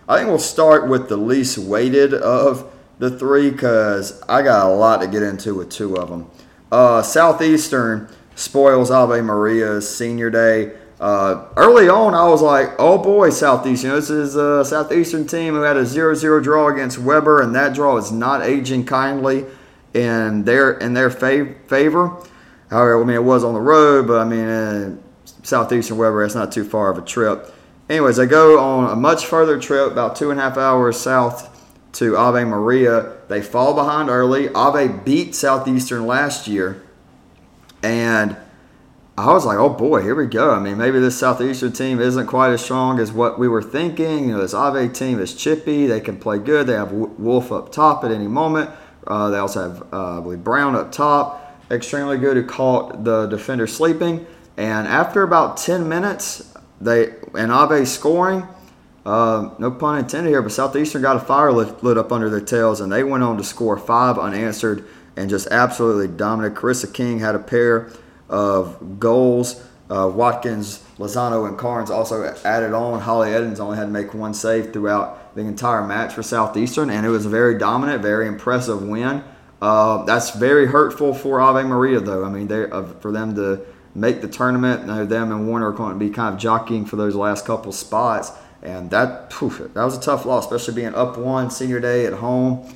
I think we'll start with the least weighted of the three because I got a lot to get into with two of them. Uh, Southeastern spoils Ave Maria's senior day. Uh, early on, I was like, oh boy, Southeastern. This is a Southeastern team who had a 0 0 draw against Webber, and that draw is not aging kindly in their in their fav- favor. However, I mean, it was on the road, but I mean, uh, Southeastern Webber, it's not too far of a trip. Anyways, they go on a much further trip, about two and a half hours south to Ave Maria. They fall behind early. Ave beat Southeastern last year, and I was like, oh boy, here we go. I mean, maybe this Southeastern team isn't quite as strong as what we were thinking. You know, this Ave team is chippy. They can play good. They have Wolf up top at any moment. Uh, they also have, uh, I believe, Brown up top. Extremely good who caught the defender sleeping. And after about 10 minutes, they and Ave scoring, uh, no pun intended here, but Southeastern got a fire lit, lit up under their tails, and they went on to score five unanswered and just absolutely dominant. Carissa King had a pair of goals. Uh, Watkins, Lozano, and Carnes also added on. Holly Edens only had to make one save throughout the entire match for Southeastern, and it was a very dominant, very impressive win. Uh, that's very hurtful for Ave Maria, though. I mean, they uh, for them to make the tournament, you know, them and Warner are going to be kind of jockeying for those last couple spots, and that that was a tough loss, especially being up one senior day at home.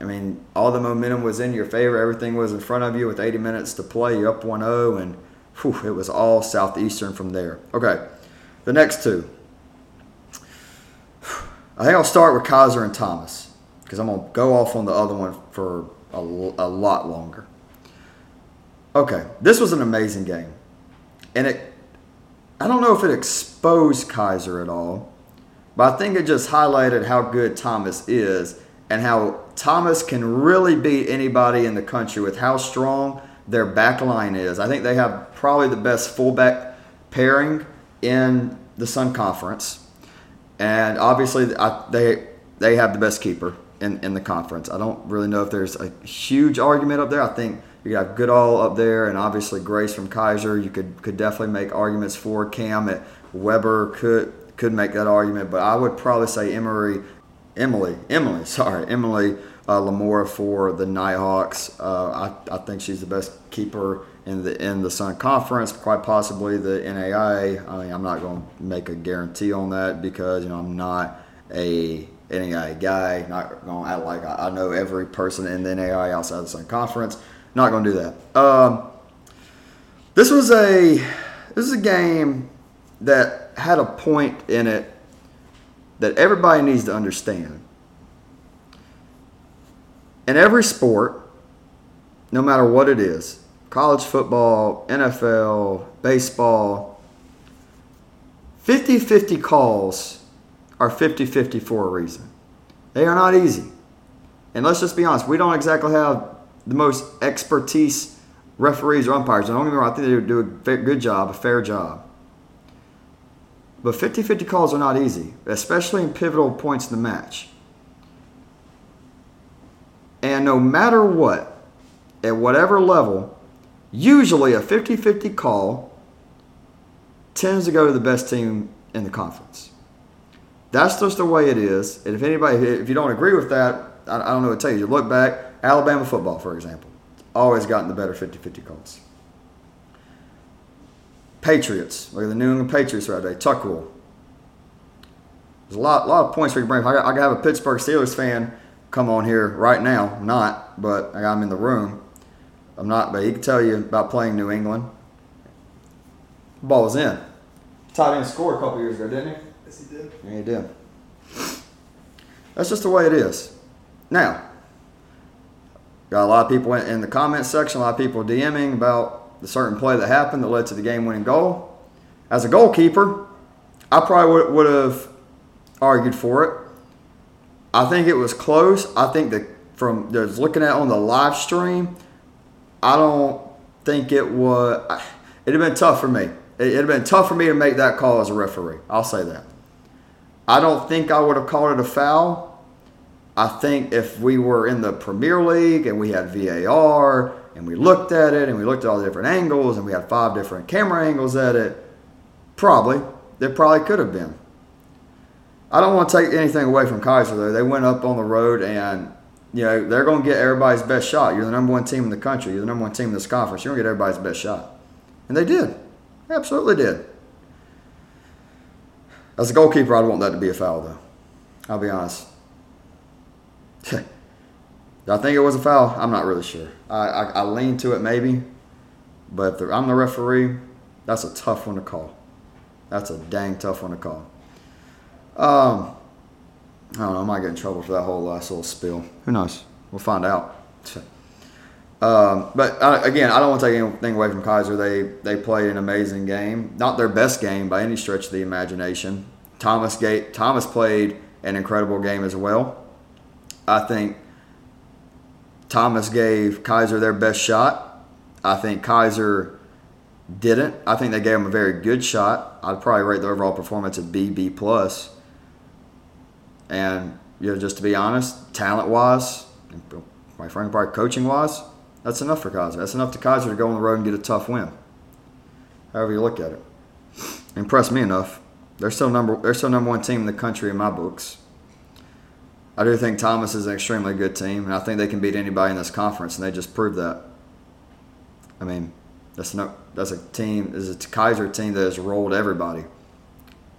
I mean, all the momentum was in your favor. Everything was in front of you with 80 minutes to play. You're up 1 0, and whew, it was all Southeastern from there. Okay, the next two. I think I'll start with Keiser and Thomas. because I'm going to go off on the other one for a, a lot longer. Okay, this was an amazing game. And it, I don't know if it exposed Keiser at all, but I think it just highlighted how good Thomas is and how Thomas can really beat anybody in the country with how strong their back line is. I think they have probably the best fullback pairing in the Sun Conference. And obviously, I, they they have the best keeper in, in the conference. I don't really know if there's a huge argument up there. I think you got Goodall up there, and obviously Grace from Keiser. You could could definitely make arguments for Cam at Webber. Could could make that argument, but I would probably say Emory, Emily, Emily, sorry, Emily uh, Lamora for the Nighthawks. Uh, I, I think she's the best keeper in the in the Sun Conference, quite possibly the NAIA. I mean, I'm not going to make a guarantee on that because you know I'm not a NAIA guy. Not going to act like I, I, know every person in the NAIA outside the Sun Conference. Not going to do that. Um, this was a this is a game that had a point in it that everybody needs to understand. In every sport, no matter what it is, college football, NFL, baseball, 50 50 calls are 50 50 for a reason. They are not easy. And let's just be honest, we don't exactly have the most expertise referees or umpires. I don't get me wrong, I think they would do a good job, a fair job. But 50 50 calls are not easy, especially in pivotal points in the match. And no matter what, at whatever level, usually a 50 50 call tends to go to the best team in the conference. That's just the way it is. And if anybody, if you don't agree with that, I, don't know what to tell you. You look back, Alabama football, for example, always gotten the better 50 50 calls. Patriots. Look at the New England Patriots right there. Tuck rule. There's a lot, lot of points we can bring. I got, I got have a Pittsburgh Steelers fan come on here right now. I'm not, but I got him in the room. I'm not, but he can tell you about playing New England. Ball was in. Tight end scored a couple years ago, didn't he?
Yes, he did.
Yeah, he did. That's just the way it is. Now, got a lot of people in the comments section, a lot of people DMing about the certain play that happened that led to the game winning goal. As a goalkeeper, I probably would have argued for it. I think it was close. I think that from just looking at on the live stream, I don't think it was. It'd have been tough for me. It'd have been tough for me to make that call as a referee. I'll say that. I don't think I would have called it a foul. I think if we were in the Premier League and we had VAR and we looked at it and we looked at all the different angles and we had five different camera angles at it, probably, there probably could have been. I don't want to take anything away from Keiser though. They went up on the road and you know they're going to get everybody's best shot. You're the number one team in the country. You're the number one team in this conference. You're going to get everybody's best shot, and they did. They absolutely did. As a goalkeeper, I'd want that to be a foul though. I'll be honest. *laughs* I think it was a foul? I'm not really sure. I, I, I lean to it maybe, but if I'm the referee, that's a tough one to call. That's a dang tough one to call. Um, I don't know. I might get in trouble for that whole last little spill. Who knows? We'll find out. *laughs* Um, but uh, again, I don't want to take anything away from Keiser. They they played an amazing game, not their best game by any stretch of the imagination. Thomas Gate Thomas played an incredible game as well. I think Thomas gave Keiser their best shot. I think Keiser didn't. I think they gave him a very good shot. I'd probably rate the overall performance at B, B plus. And you know, just to be honest, talent wise, my friend, probably coaching wise, that's enough for Keiser. That's enough to Kaiser to go on the road and get a tough win. However you look at it, impressed me enough. They're still number. They're still number one team in the country in my books. I do think Thomas is an extremely good team, and I think they can beat anybody in this conference, and they just proved that. I mean, that's no, that's a team, is a Keiser team that has rolled everybody.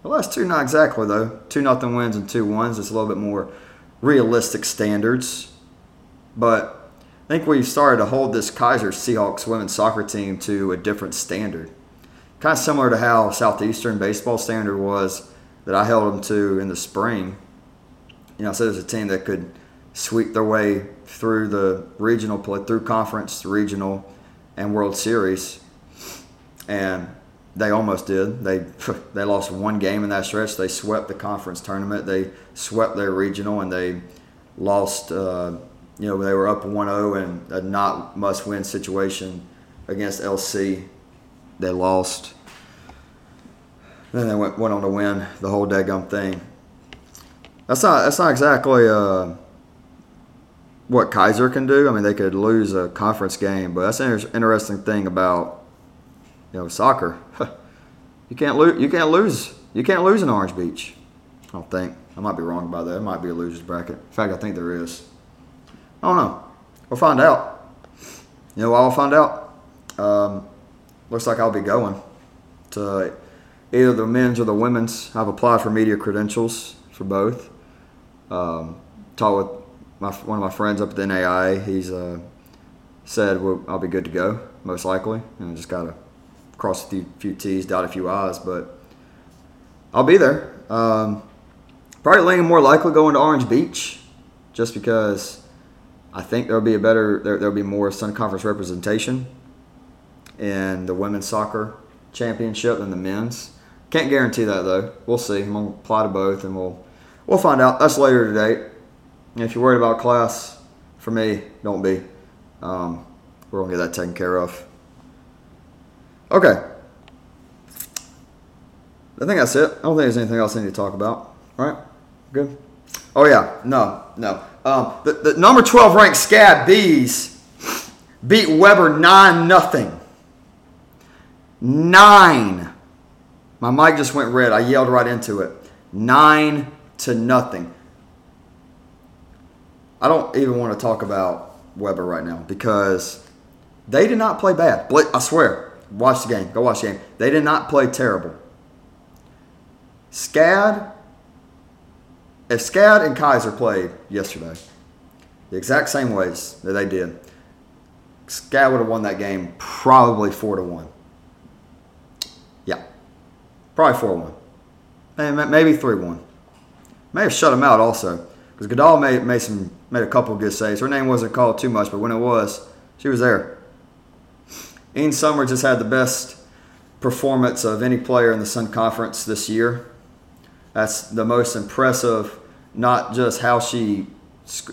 The last two, not exactly though. Two nothing wins and two ones. It's a little bit more realistic standards, but I think we've started to hold this Keiser Seahawks women's soccer team to a different standard. Kind of similar to how Southeastern baseball standard was that I held them to in the spring you know, so there's a team that could sweep their way through the regional play, through conference, regional, and World Series, and they almost did. They *laughs* they lost one game in that stretch. They swept the conference tournament. They swept their regional, and they lost. Uh, you know, they were up 1-0 in a not must-win situation against LC. They lost. Then they went, went on to win the whole daggum thing. That's not that's not exactly uh, what Keiser can do. I mean, they could lose a conference game, but that's an interesting thing about you know soccer. *laughs* you can't lose. You can't lose. You can't lose in Orange Beach. I don't think. I might be wrong about that. It might be a losers bracket. In fact, I think there is. I don't know. We'll find out. You know, I'll find out. Um, looks like I'll be going to either the men's or the women's. I've applied for media credentials for both. Um, talked with my, one of my friends up at the NAIA. He's uh, said well, I'll be good to go, most likely. And just got to cross a few, few, T's, dot a few I's. But I'll be there. Um, probably leaning more likely going to Orange Beach just because I think there'll be a better, there, there'll be more Sun Conference representation in the women's soccer championship than the men's. Can't guarantee that though. We'll see. I'm gonna apply to both, and we'll we'll find out. That's later today. And if you're worried about class, for me, don't be. Um, we're gonna get that taken care of. Okay. I think that's it. I don't think there's anything else I need to talk about. All right? Good. Oh yeah. No. No. Um, the, the number 12 ranked SCAD Bees beat Webber nine nothing. Nine. My mic just went red. I yelled right into it. Nine to nothing. I don't even want to talk about Webber right now because they did not play bad. I swear. Watch the game. Go watch the game. They did not play terrible. SCAD, if SCAD and Keiser played yesterday, the exact same ways that they did, SCAD would have won that game probably four to one. Yeah, probably 4 1. Maybe 3 1. May have shut him out also. Because Goodall made, made, some, made a couple good saves. Her name wasn't called too much, but when it was, she was there. Ian Summer just had the best performance of any player in the Sun Conference this year. That's the most impressive, not just how she,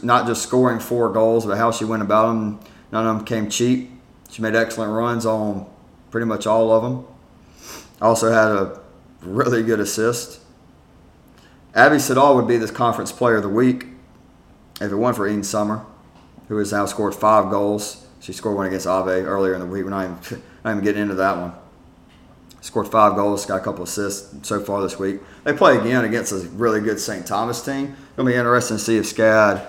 not just scoring four goals, but how she went about them. None of them came cheap. She made excellent runs on pretty much all of them. Also had a really good assist. Abby Siddall would be this conference player of the week if it weren't for Eden Summer, who has now scored five goals. She scored one against Ave earlier in the week. We're not even, *laughs* not even getting into that one. Scored five goals, got a couple assists so far this week. They play again against a really good St. Thomas team. It'll be interesting to see if SCAD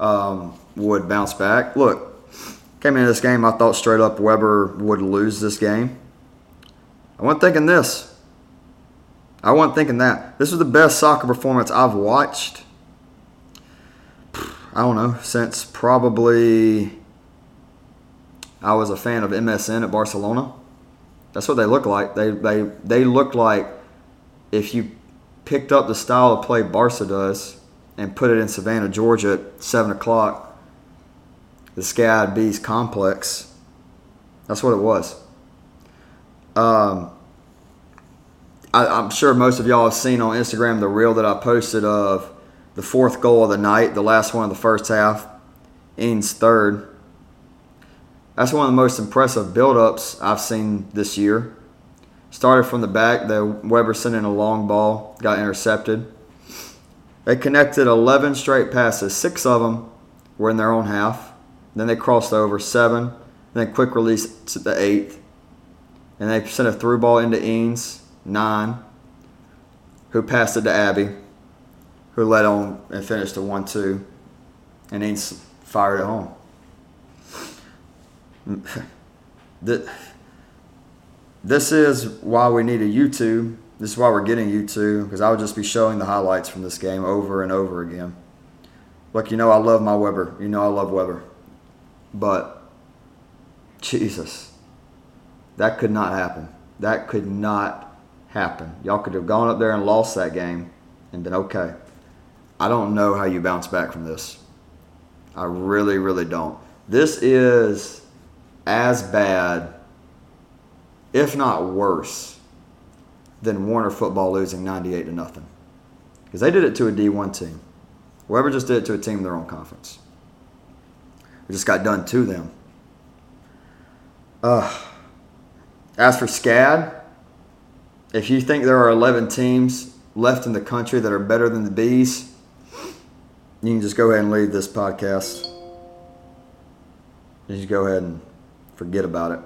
um, would bounce back. Look, came into this game, I thought straight up Webber would lose this game. I wasn't thinking this. I wasn't thinking that. This was the best soccer performance I've watched. I don't know, since probably I was a fan of MSN at Barcelona. That's what they look like. They they they look like if you picked up the style of play Barca does and put it in Savannah, Georgia at seven o'clock, the SCAD Bees complex. That's what it was. Um, I, am sure most of y'all have seen on Instagram the reel that I posted of the fourth goal of the night, the last one of the first half, Eanes third. That's one of the most impressive build-ups I've seen this year. Started from the back, the Webber sent in a long ball, got intercepted. They connected 11 straight passes. Six of them were in their own half. Then they crossed over seven. Then quick release to the eighth. And they sent a through ball into Eanes nine, who passed it to Abby, who led on and finished a 1 2, and then fired it home. Mm, *laughs* this is why we need a YouTube. This is why we're getting YouTube, because I would just be showing the highlights from this game over and over again. Look, you know I love my Webber. You know I love Webber, But, Jesus, that could not happen. That could not happen. Y'all could have gone up there and lost that game and been okay. I don't know how you bounce back from this. I really, really don't. This is as bad, if not worse, than Warner football losing 98 to nothing. Because they did it to a D1 team. Webber just did it to a team in their own conference. It just got done to them. Uh, as for SCAD, if you think there are 11 teams left in the country that are better than the Bees, you can just go ahead and leave this podcast. You just go ahead and forget about it.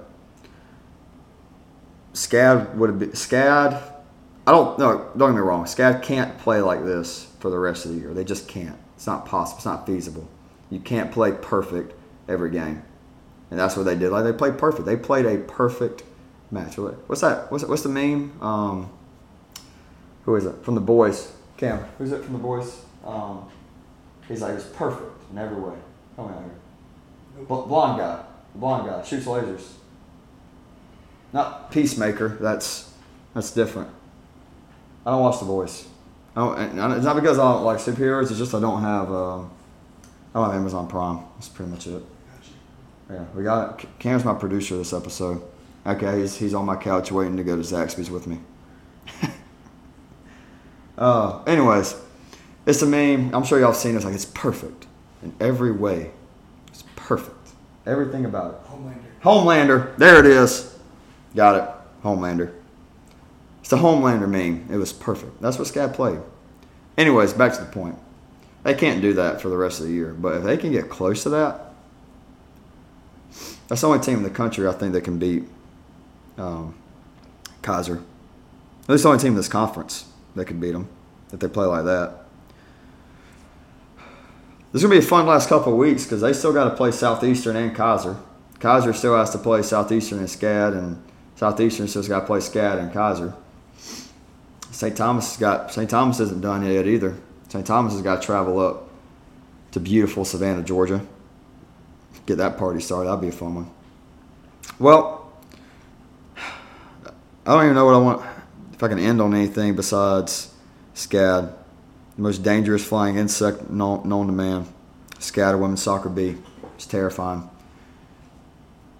SCAD would be SCAD. I don't no, don't get me wrong. SCAD can't play like this for the rest of the year. They just can't. It's not possible. It's not feasible. You can't play perfect every game, and that's what they did. Like they played perfect. They played a perfect match. What's that? What's what's the meme? Um, who is it from the boys? Cam. Who's it from the boys? Um, he's like it's perfect in every way. Come on here. blonde guy. blonde guy shoots lasers. Not peacemaker. That's that's different. I don't watch the boys. I don't, it's not because I don't like superheroes. It's just I don't have. Uh, I don't have Amazon Prime. That's pretty much it. Yeah, we got it. Cam's my producer this episode. Okay, he's, he's on my couch waiting to go to Zaxby's with me. *laughs* uh, anyways, it's a meme. I'm sure y'all have seen it. It's like it's perfect in every way. It's perfect. Everything about it. Homelander. Homelander. There it is. Got it. Homelander. It's the Homelander meme. It was perfect. That's what SCAD played. Anyways, back to the point. They can't do that for the rest of the year. But if they can get close to that, that's the only team in the country I think that can beat um, Keiser. At least the only team in this conference that could beat them if they play like that. This is gonna be a fun last couple of weeks because they still got to play Southeastern and Keiser. Keiser still has to play Southeastern and SCAD, and Southeastern still has got to play SCAD and Keiser. St. Thomas has got St. Thomas isn't done yet either. St. Thomas has got to travel up to beautiful Savannah, Georgia. Get that party started. That'd be a fun one. Well, I don't even know what I want. If I can end on anything besides SCAD, the most dangerous flying insect known, known to man. SCAD or women's soccer B. It's terrifying.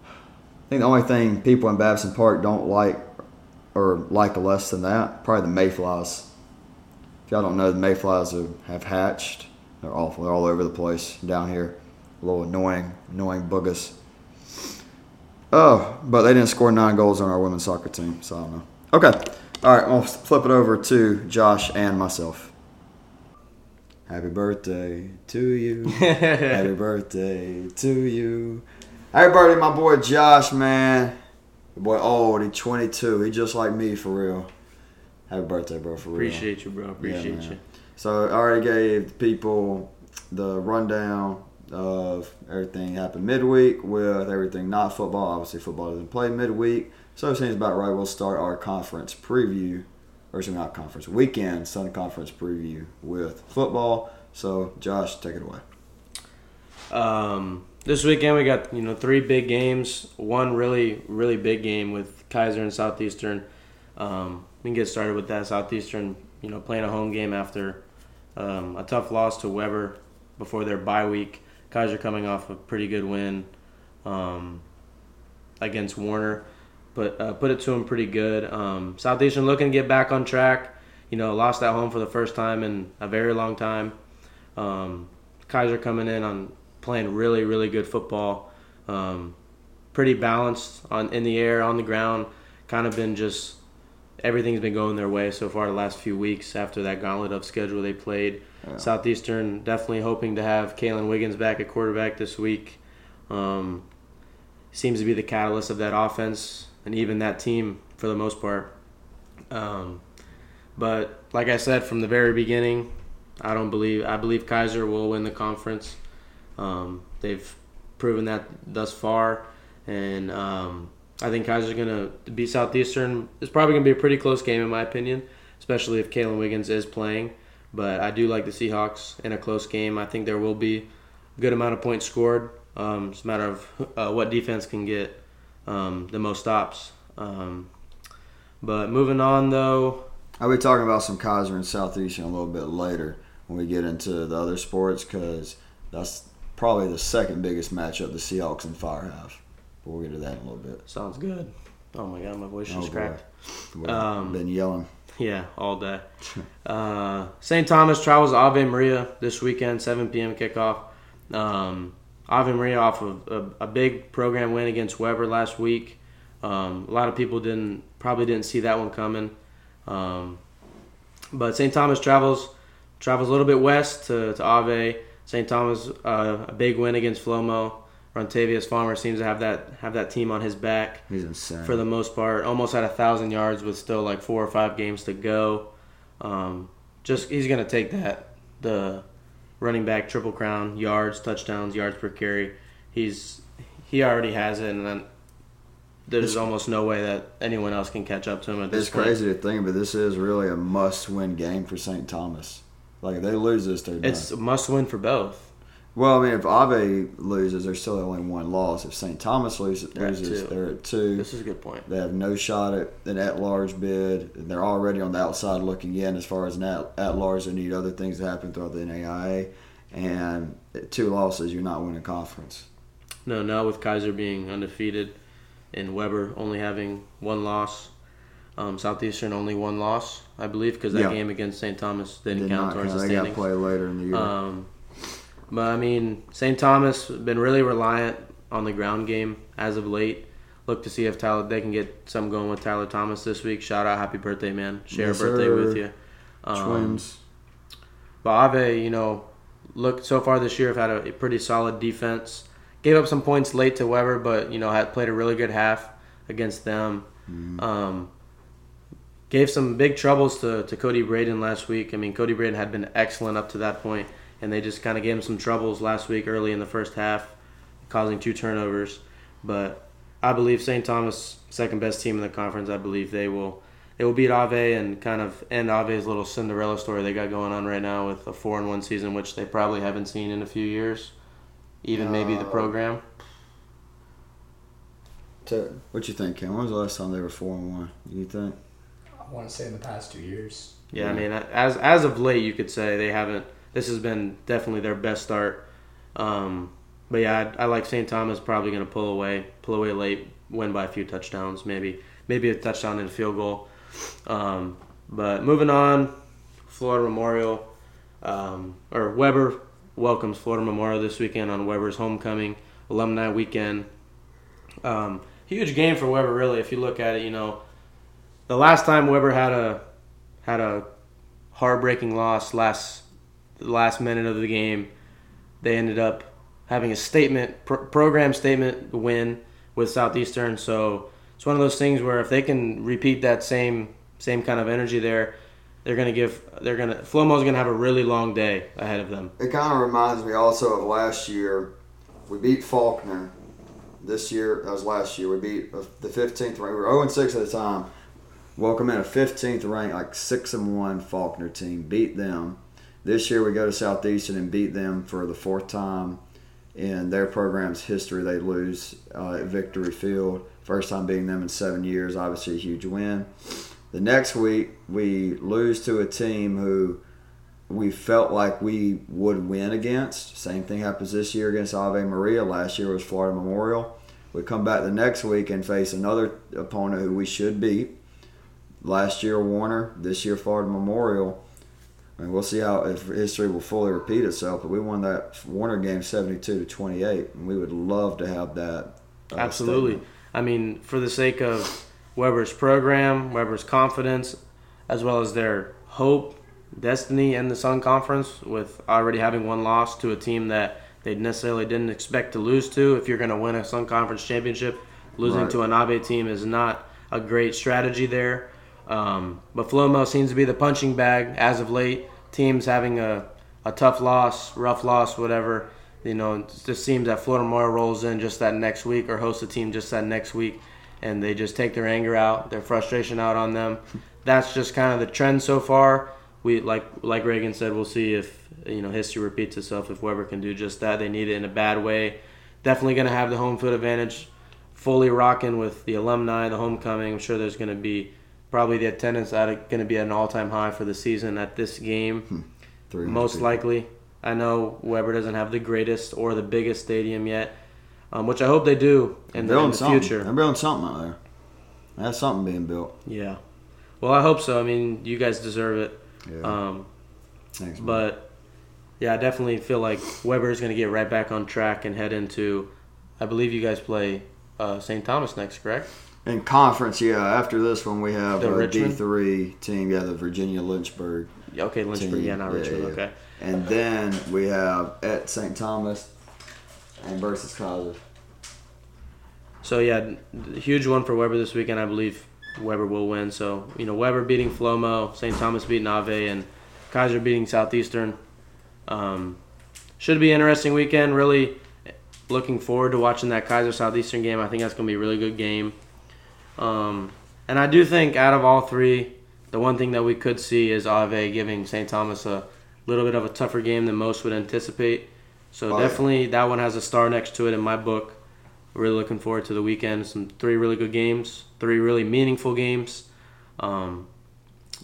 I think the only thing people in Babson Park don't like or like less than that, probably the mayflies. If y'all don't know, the mayflies have, have hatched. They're awful. They're all over the place down here. A little annoying, annoying boogers. Oh, but they didn't score nine goals on our women's soccer team, so I don't know. Okay. All right, I'll flip it over to Josh and myself. Happy birthday to you. *laughs* Happy birthday to you. Happy birthday, my boy Josh, man. The boy old, he 22. He just like me for real. Happy birthday, bro, for
real. Appreciate you, bro. Appreciate yeah, you.
So I already gave people the rundown of everything happened midweek with everything not football. Obviously, football doesn't play midweek. So it seems about right. We'll start our conference preview, or sorry, not conference, weekend Sun Conference preview with football. So, Josh, take it away.
Um, this weekend we got you know three big games. One really really big game with Keiser and Southeastern. Um, we can get started with that. Southeastern, you know, playing a home game after um, a tough loss to Webber before their bye week. Keiser coming off a pretty good win um, against Warner, but uh, put it to them pretty good. Um, Southeastern looking to get back on track. You know, lost at home for the first time in a very long time. Um, Keiser coming in on playing really really good football. Um, pretty balanced on in the air, on the ground. Kind of been just everything's been going their way so far the last few weeks after that gauntlet of schedule they played. Yeah. Southeastern definitely hoping to have Kalen Wiggins back at quarterback this week. Um, seems to be the catalyst of that offense and even that team for the most part. Um, but like I said from the very beginning, I don't believe I believe Keiser will win the conference. Um, they've proven that thus far, and um, I think Keiser's going to beat Southeastern. It's probably going to be a pretty close game, in my opinion, especially if Kalen Wiggins is playing. But I do like the Seahawks in a close game. I think there will be a good amount of points scored. Um, it's a matter of uh, what defense can get um, the most stops. Um, but moving on, though.
I'll be talking about some Keiser and Southeastern a little bit later when we get into the other sports because that's probably the second biggest matchup the Seahawks and Fire have. We'll get to that in a little bit.
Sounds good. Oh my god, my voice just oh, cracked.
Um, been yelling.
Yeah, all day. *laughs* uh, St. Thomas travels Ave Maria this weekend, 7 p.m. kickoff. Um, Ave Maria off of a, a, big program win against Webber last week. Um, a lot of people didn't probably didn't see that one coming. Um, but St. Thomas travels travels a little bit west to, to Ave. St. Thomas uh, a big win against Flomo. Rontavious Farmer seems to have that have that team on his back.
He's insane
for the most part. Almost at a thousand yards with still like four or five games to go. Um, just he's gonna take that the running back triple crown yards, touchdowns, yards per carry. He's he already has it, and then there's it's, almost no way that anyone else can catch up to him at this
it's point. It's crazy to think, but this is really a must-win game for St. Thomas. Like if they lose this, they're done.
It's a must-win for both.
Well, I mean, if Ave loses, there's still only one loss. If St. Thomas loses, they're loses, at they're at two.
This is a good point.
They have no shot at an at-large bid. They're already on the outside looking in as far as an at-large. They need other things to happen throughout the NAIA. And two losses, you're not winning conference.
No, now with Keiser being undefeated and Webber only having one loss, um, Southeastern only one loss, I believe, because that yeah. game against St. Thomas didn't Did count towards the standings. They got
play later in the year.
Um, but I mean, St. Thomas been really reliant on the ground game as of late. Look to see if Tyler they can get some going with Tyler Thomas this week. Shout out, happy birthday, man! Share yes, a birthday sir. with you.
Um, Twins.
But Ave, you know, look so far this year have had a, pretty solid defense. Gave up some points late to Webber, but you know had played a really good half against them. Mm. Um, gave some big troubles to, to Cody Braden last week. I mean, Cody Braden had been excellent up to that point and they just kind of gave him some troubles last week early in the first half, causing two turnovers. But I believe St. Thomas, second best team in the conference, I believe they will they will beat Ave and kind of end Ave's little Cinderella story they got going on right now with a four and one season, which they probably haven't seen in a few years, even uh, maybe the program.
To, what you think, Ken? When was the last time they were four and one? You think?
I want to say in the past two years.
Yeah, yeah, I mean, as as of late, you could say they haven't this has been definitely their best start. Um, but yeah, I, I like St. Thomas probably going to pull away, pull away late, win by a few touchdowns, maybe maybe a touchdown and a field goal. Um, but moving on, Florida Memorial um, or Webber welcomes Florida Memorial this weekend on Webber's homecoming alumni weekend. Um, huge game for Webber, really. If you look at it, you know, the last time Webber had a had a heartbreaking loss last the last minute of the game, they ended up having a statement, program statement win with Southeastern. So it's one of those things where if they can repeat that same same kind of energy there, they're gonna give they're gonna Flomo's gonna have a really long day ahead of them.
It kind of reminds me also of last year. We beat Faulkner. This year, that was last year. We beat the 15th rank. We were 0 6 at the time. Welcome in a 15th rank, like 6 and 1 Faulkner team. Beat them this year we go to Southeastern and beat them for the fourth time in their program's history. They lose uh, at Victory Field. First time beating them in seven years, obviously a huge win. The next week we lose to a team who we felt like we would win against. Same thing happens this year against Ave Maria. Last year was Florida Memorial. We come back the next week and face another opponent who we should beat. Last year Warner, this year Florida Memorial I mean, we'll see how if history will fully repeat itself. But we won that Warner game seventy-two to twenty-eight, and we would love to have that.
Uh, Absolutely. Statement. I mean, for the sake of Webber's program, Webber's confidence, as well as their hope, destiny in the Sun Conference, with already having one loss to a team that they necessarily didn't expect to lose to. If you're going to win a Sun Conference championship, losing right. to an Ave team is not a great strategy there. Um, but Flomo seems to be the punching bag as of late. Teams having a, a tough loss, rough loss, whatever. You know, it just seems that Florida Memorial rolls in just that next week or hosts a team just that next week, and they just take their anger out, their frustration out on them. That's just kind of the trend so far. We like like Reagan said, we'll see if you know history repeats itself. If Webber can do just that, they need it in a bad way. Definitely going to have the home field advantage, fully rocking with the alumni, the homecoming. I'm sure there's going to be probably the attendance at going to be at an all-time high for the season at this game. Hmm. Most likely, I know Webber doesn't have the greatest or the biggest stadium yet, um, which I hope they do in the, in the future.
They're building something out there. That's something being built.
Yeah. Well, I hope so. I mean, you guys deserve it.
Yeah.
Um,
Thanks, man.
but yeah, I definitely feel like Webber is going to get right back on track and head into. I believe you guys play uh, St. Thomas next, correct?
In conference, yeah. After this one, we have
The
a? D three team. Yeah, the Virginia Lynchburg
Okay, Lynchburg.
team.
Yeah, not Richmond.
yeah.
Okay.
And then we have at St. Thomas and versus Keiser.
So yeah, huge one for Webber this weekend. I believe Webber will win. So you know, Webber beating Flomo, St. Thomas beating Ave, and Keiser beating Southeastern. Um, should be an interesting weekend. Really looking forward to watching that Keiser Southeastern game. I think that's going to be a really good game. Um, and I do think out of all three, the one thing that we could see is Ave giving St. Thomas a little bit of a tougher game than most would anticipate. So
Oh, yeah.
definitely that one has a star next to it in my book. Really looking forward to the weekend. Some three really good games, three really meaningful games. Um,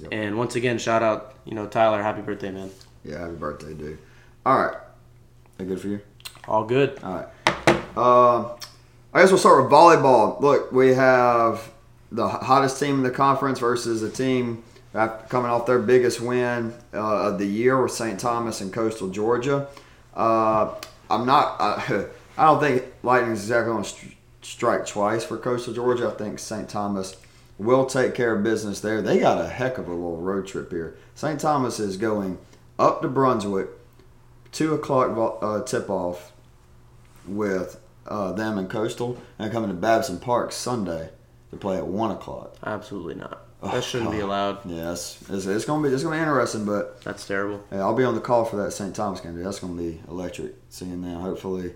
Yep.
And once again, shout out, you know, Tyler. Happy birthday, man.
Yeah, happy birthday, dude. All right. That good for you?
All good.
All right. Um, I guess we'll start with volleyball. Look, we have the hottest team in the conference versus a team coming off their biggest win uh, of the year with St. Thomas and Coastal Georgia. Uh, I'm not. I, *laughs* I don't think Lightning's exactly going to stri- strike twice for Coastal Georgia. I think St. Thomas will take care of business there. They got a heck of a little road trip here. St. Thomas is going up to Brunswick, two o'clock uh, tip off with uh, them and Coastal, and coming to Babson Park Sunday to play at one o'clock.
Absolutely not.
Oh,
That shouldn't be allowed.
Yes, it's, it's, gonna be it's gonna be interesting, but
That's terrible.
yeah, I'll be on the call for that St. Thomas game. Dude. That's gonna be electric. Seeing them, hopefully,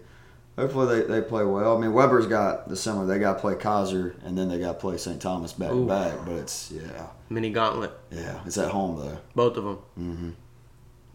hopefully they, they play well. I mean, Webber's got the summer. They got to play Keiser, and then they got to play St. Thomas back to back. But it's yeah,
Mini gauntlet.
yeah, it's at home though.
Both of them.
hmm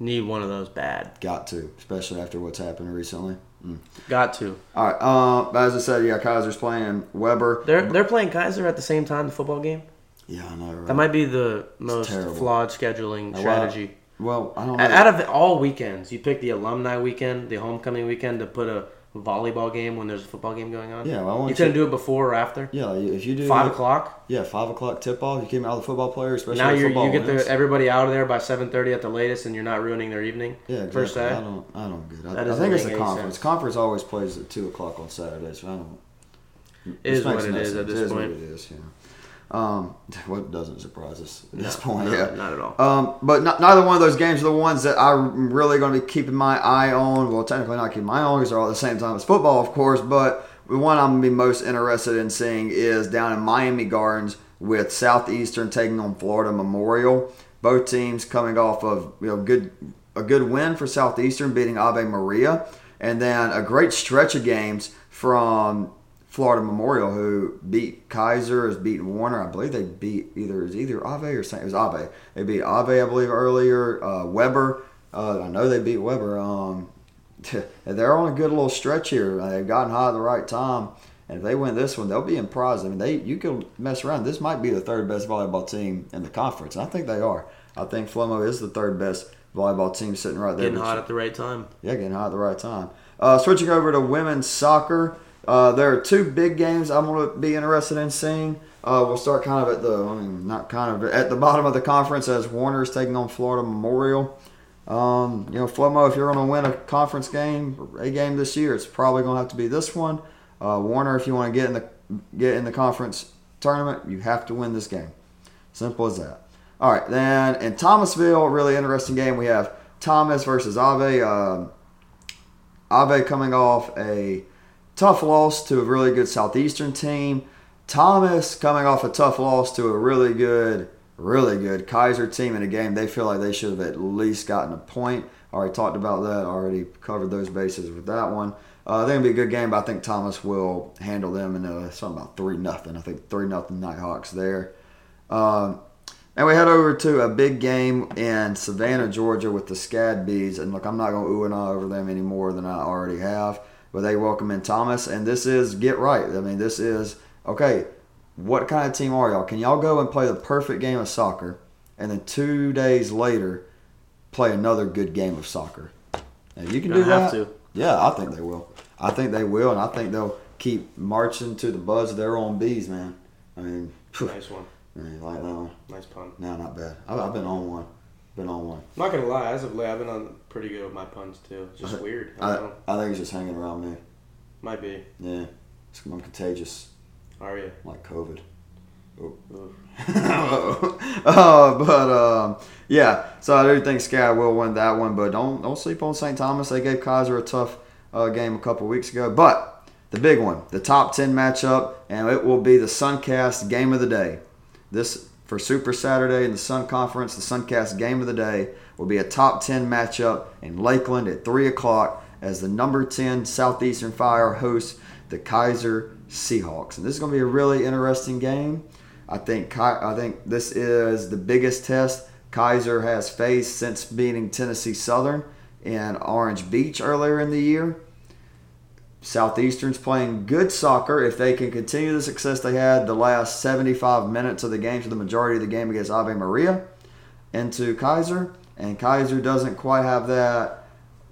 Need one of those bad.
Got to, especially after what's happened recently. Mm.
Got to.
All right. Uh, as I said, yeah, Keiser's playing Webber.
They're they're playing Keiser at the same time the football game.
Yeah, I know. Right?
That might be the most flawed scheduling strategy.
well, I don't know.
Out of all weekends, you pick the alumni weekend, the homecoming weekend to put a volleyball game when there's a football game going on.
Yeah, well, I want
you couldn't do it before or after.
yeah, if you do
Five
like-
o'clock.
Yeah, five o'clock tip off. You came out of the football players, especially
Now you get the, everybody out of there by seven thirty at the latest, and you're not ruining their evening.
Yeah, exactly.
First day.
I don't. I don't get. It. I, I think it's the conference.
sense.
Conference always plays at two o'clock on Saturdays. So I don't.
It is what it at
sense.
this
It is
point.
what it is. Yeah. Um, *laughs* what doesn't surprise us at this point?
no,
yeah.
not at all.
Um, but not, neither one of those games are the ones that I'm really going to be keeping my eye on. Well, technically not keeping my eye on because they're all at the same time as football, of course. But the one I'm going to be most interested in seeing is down in Miami Gardens with Southeastern taking on Florida Memorial. Both teams coming off of you know good a good win for Southeastern beating Ave Maria, and then a great stretch of games from Florida Memorial, who beat Keiser, has beaten Warner. I believe they beat either it was either Ave or Saint. It was Ave. They beat Ave, I believe, earlier. Uh, Webber. Uh, I know they beat Webber. Um, *laughs* they're on a good little stretch here. Uh, They've gotten hot at the right time, and if they win this one, they'll be in prize. I mean, they you could mess around. This might be the third best volleyball team in the conference, and I think they are. I think Flomo is the third best volleyball team sitting right there.
Getting hot at the right time.
yeah, getting hot at the right time. Uh, switching over to women's soccer, uh, there are two big games I'm going to be interested in seeing. Uh, we'll start kind of at the, I mean, not kind of, at the bottom of the conference as Warner's taking on Florida Memorial. Um, you know, Flomo, if you're going to win a conference game, a game this year, it's probably going to have to be this one. Uh, Warner, if you want to get in the get in the conference tournament, you have to win this game. Simple as that. All right, then in Thomasville, really interesting game. We have Thomas versus Ave. Um, Ave coming off a tough loss to a really good Southeastern team. Thomas coming off a tough loss to a really good, really good Keiser team in a game they feel like they should have at least gotten a point. Already talked about that. Already covered those bases with that one. Uh, they're gonna be a good game, but I think Thomas will handle them in something about three nothing. I think three nothing Nighthawks there. Um, and we head over to a big game in Savannah, Georgia with the SCAD Bees. And look, I'm not going to ooh and ah over them any more than I already have. But they welcome in Thomas. And this is get right. I mean, this is, okay, what kind of team are y'all? Can y'all go and play the perfect game of soccer and then two days later play another good game of soccer? And you can do that. To. Yeah, I think they will. I think they will, and I think they'll keep marching to the buzz of their own bees, man. I mean,
nice one.
Man, like that one.
Nice pun.
No, not bad. I've, I've been on one. Been on one.
I'm not gonna lie, as of late, I've been on pretty good with my puns too. It's just I, weird. I, I,
I, think he's just hanging around me.
Might be.
Yeah, it's, I'm contagious.
Are you?
Like COVID. Oh. *laughs* uh, but um, yeah, so I do think SCAD will win that one, but don't don't sleep on St. Thomas. They gave Keiser a tough uh, game a couple weeks ago, but the big one, the top ten matchup, and it will be the Suncast game of the day. This for Super Saturday in the Sun Conference, the Suncast game of the day will be a top ten matchup in Lakeland at three o'clock as the number ten Southeastern Fire hosts the Keiser Seahawks, and this is going to be a really interesting game. I think I think this is the biggest test Keiser has faced since beating Tennessee Southern in Orange Beach earlier in the year. Southeastern's playing good soccer. If they can continue the success they had the last 75 minutes of the game, for the majority of the game against Ave Maria, into Keiser, and Keiser doesn't quite have that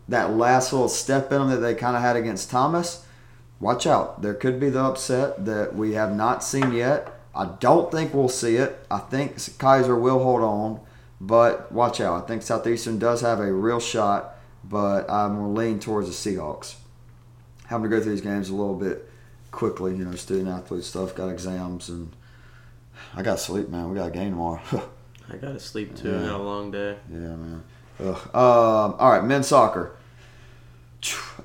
that last little step in them that they kind of had against Thomas. Watch out. There could be the upset that we have not seen yet. I don't think we'll see it. I think Keiser will hold on, but watch out. I think Southeastern does have a real shot, but I'm going to lean towards the Seahawks. Having to go through these games a little bit quickly, you know, student athlete stuff, got exams, and I got to sleep, man. We got a game tomorrow. *laughs*
I got to sleep too. Yeah. Got a long day.
Yeah, man. Um, all right, men's soccer.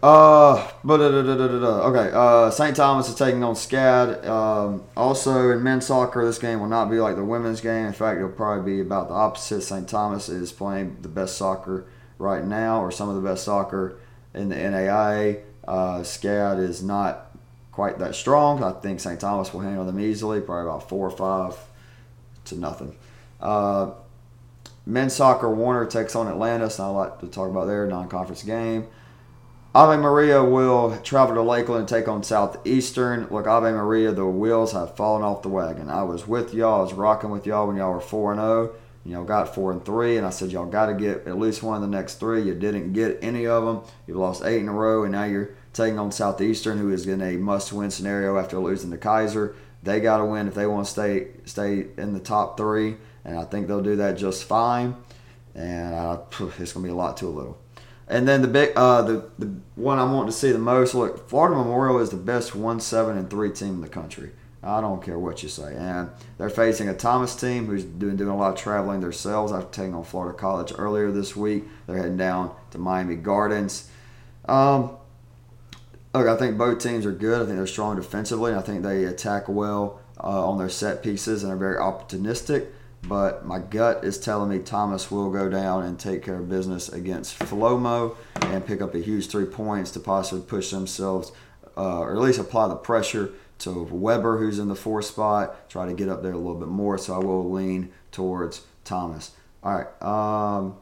Uh, okay. Uh, St. Thomas is taking on SCAD. Um, also in men's soccer, this game will not be like the women's game. In fact, it'll probably be about the opposite. St. Thomas is playing the best soccer right now, or some of the best soccer in the NAIA. Uh, SCAD is not quite that strong. I think St. Thomas will handle them easily, probably about four or five to nothing. Uh, men's soccer, Warner takes on Atlantis. I like to talk about their non-conference game. Ave Maria will travel to Lakeland and take on Southeastern. Look, Ave Maria, the wheels have fallen off the wagon. I was with y'all. I was rocking with y'all when y'all were 4 and 0. Y'all got 4 and 3, and I said y'all got to get at least one of the next three. You didn't get any of them. You've lost eight in a row, and now you're taking on Southeastern, who is in a must win scenario after losing to Keiser. They got to win if they want to stay stay in the top three, and I think they'll do that just fine. And uh, it's going to be a lot too little. And then the big, uh, the the one I want to see the most. Look, Florida Memorial is the best one seven and three team in the country. I don't care what you say. And they're facing a Thomas team who's doing doing a lot of traveling themselves after taking on Florida College earlier this week. They're heading down to Miami Gardens. Um, look, I think both teams are good. I think they're strong defensively. I think they attack well uh, on their set pieces and are very opportunistic but my gut is telling me Thomas will go down and take care of business against Flomo and pick up a huge three points to possibly push themselves, uh, or at least apply the pressure to Webber, who's in the fourth spot, try to get up there a little bit more. So I will lean towards Thomas. All right. Um,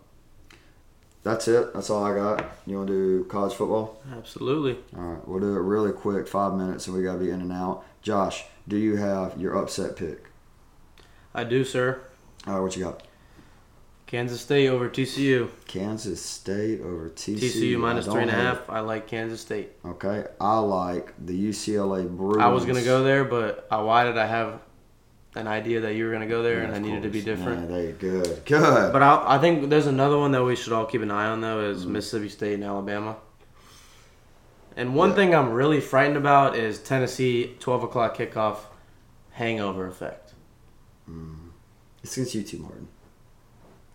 that's it. That's all I got. You want to do college football?
Absolutely.
All right. We'll do it really quick, five minutes, and we got to be in and out. Josh, do you have your upset pick?
I do, sir.
All right, what you got?
Kansas State over TCU.
Kansas State over TCU.
TCU minus three and a half. I like Kansas State.
Okay, I like the UCLA Bruins.
I was gonna go there, but I, why did I have an idea that you were gonna go there, yeah, and I needed to be different?
Yeah, there good, good.
But I, I think there's another one that we should all keep an eye on though is mm. Mississippi State and Alabama. And one yeah. thing I'm really frightened about is Tennessee 12 o'clock kickoff hangover effect.
Mm. It's against UT Martin.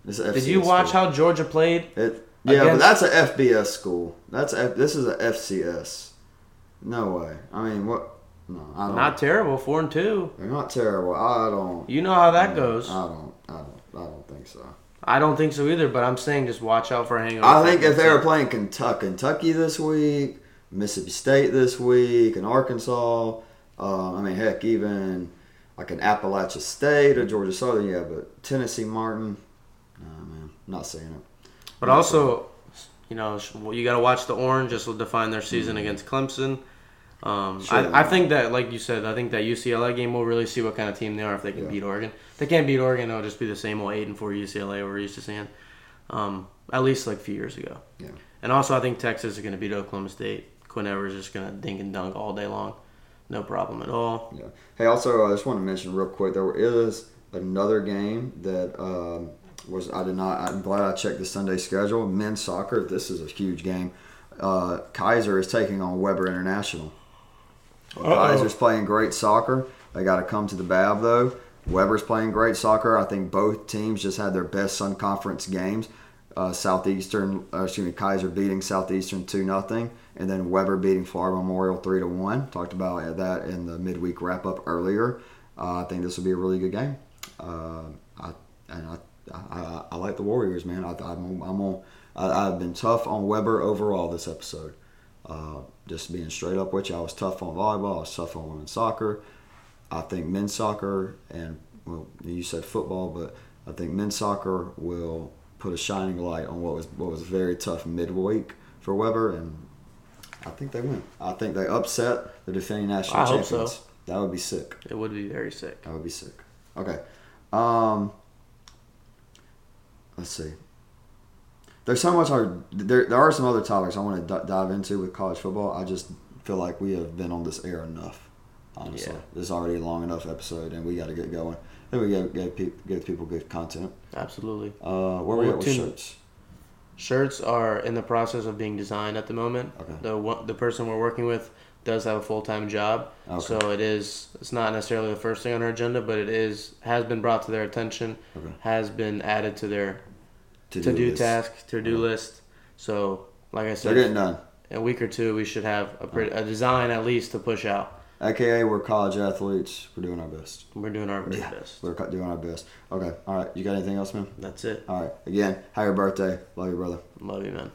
Did you watch school. how Georgia played?
It, yeah, but that's an FBS school. That's a, this is a FCS. No way. I mean, what? No, I don't.
Not terrible. Four and two.
They're not terrible. I don't.
You know how that goes.
I don't. I don't. I don't think so.
I don't think so either. But I'm saying just watch out for a hangover.
I think if they were playing Kentucky, Kentucky this week, Mississippi State this week, and Arkansas. Uh, I mean, heck, even like an Appalachia State or Georgia Southern, yeah, but Tennessee Martin, nah, man, not saying it.
But not also, you know, you got to watch the Orange. This will define their season mm-hmm. against Clemson. Um, sure, I, I, think that, like you said, I think that UCLA game will really see what kind of team they are if they can yeah. beat Oregon. If they can't beat Oregon, it'll just be the same old eight and four UCLA we're used to seeing. Um, at least like a few years ago.
Yeah.
And also, I think Texas is going to beat Oklahoma State. Quinn Ewers is just going to dink and dunk all day long. No problem at all.
Yeah. Hey, also, I just want to mention real quick there is another game that um, was I did not. I'm glad I checked the Sunday schedule. Men's soccer. This is a huge game. Uh, Keiser is taking on Webber International. Uh-oh. Keiser's playing great soccer. They got to come to the Bab though. Webber's playing great soccer. I think both teams just had their best Sun Conference games. Uh, Southeastern, uh, excuse me, Keiser beating Southeastern two nothing, and then Webber beating Florida Memorial three to one. Talked about that in the midweek wrap up earlier. Uh, I think this will be a really good game. Uh, I, and I, I, I, like the Warriors, man. I, am I'm on. I, have been tough on Webber overall this episode. Uh, just being straight up with you, I was tough on volleyball. I was tough on women's soccer. I think men's soccer and well, you said football, but I think men's soccer will put a shining light on what was what was very tough midweek for Webber and I think they win. I think they upset the defending national I champions. Hope so. That would be sick.
It would be very sick.
That would be sick. Okay. Um, let's see. There's so much. I, there, there are some other topics I want to d- dive into with college football. I just feel like we have been on this air enough. Honestly, yeah. this is already a long enough episode, and we got to get going. Then we give, give, pe- give people good content.
Absolutely.
Uh, where we at with shirts?
Shirts are in the process of being designed at the moment. Okay. The the person we're working with does have a full time job, okay. so it is it's not necessarily the first thing on our agenda, but it is has been brought to their attention, okay. has been added to their to do task to do list. So, like I said,
they're getting done.
In a week or two, we should have a, pretty, a design at least to push out.
AKA, we're college athletes. We're doing our best.
We're doing our yeah, best.
We're doing our best. Okay. All right. You got anything else, man?
That's it.
All right. Again, happy birthday. Love you, brother.
Love you, man.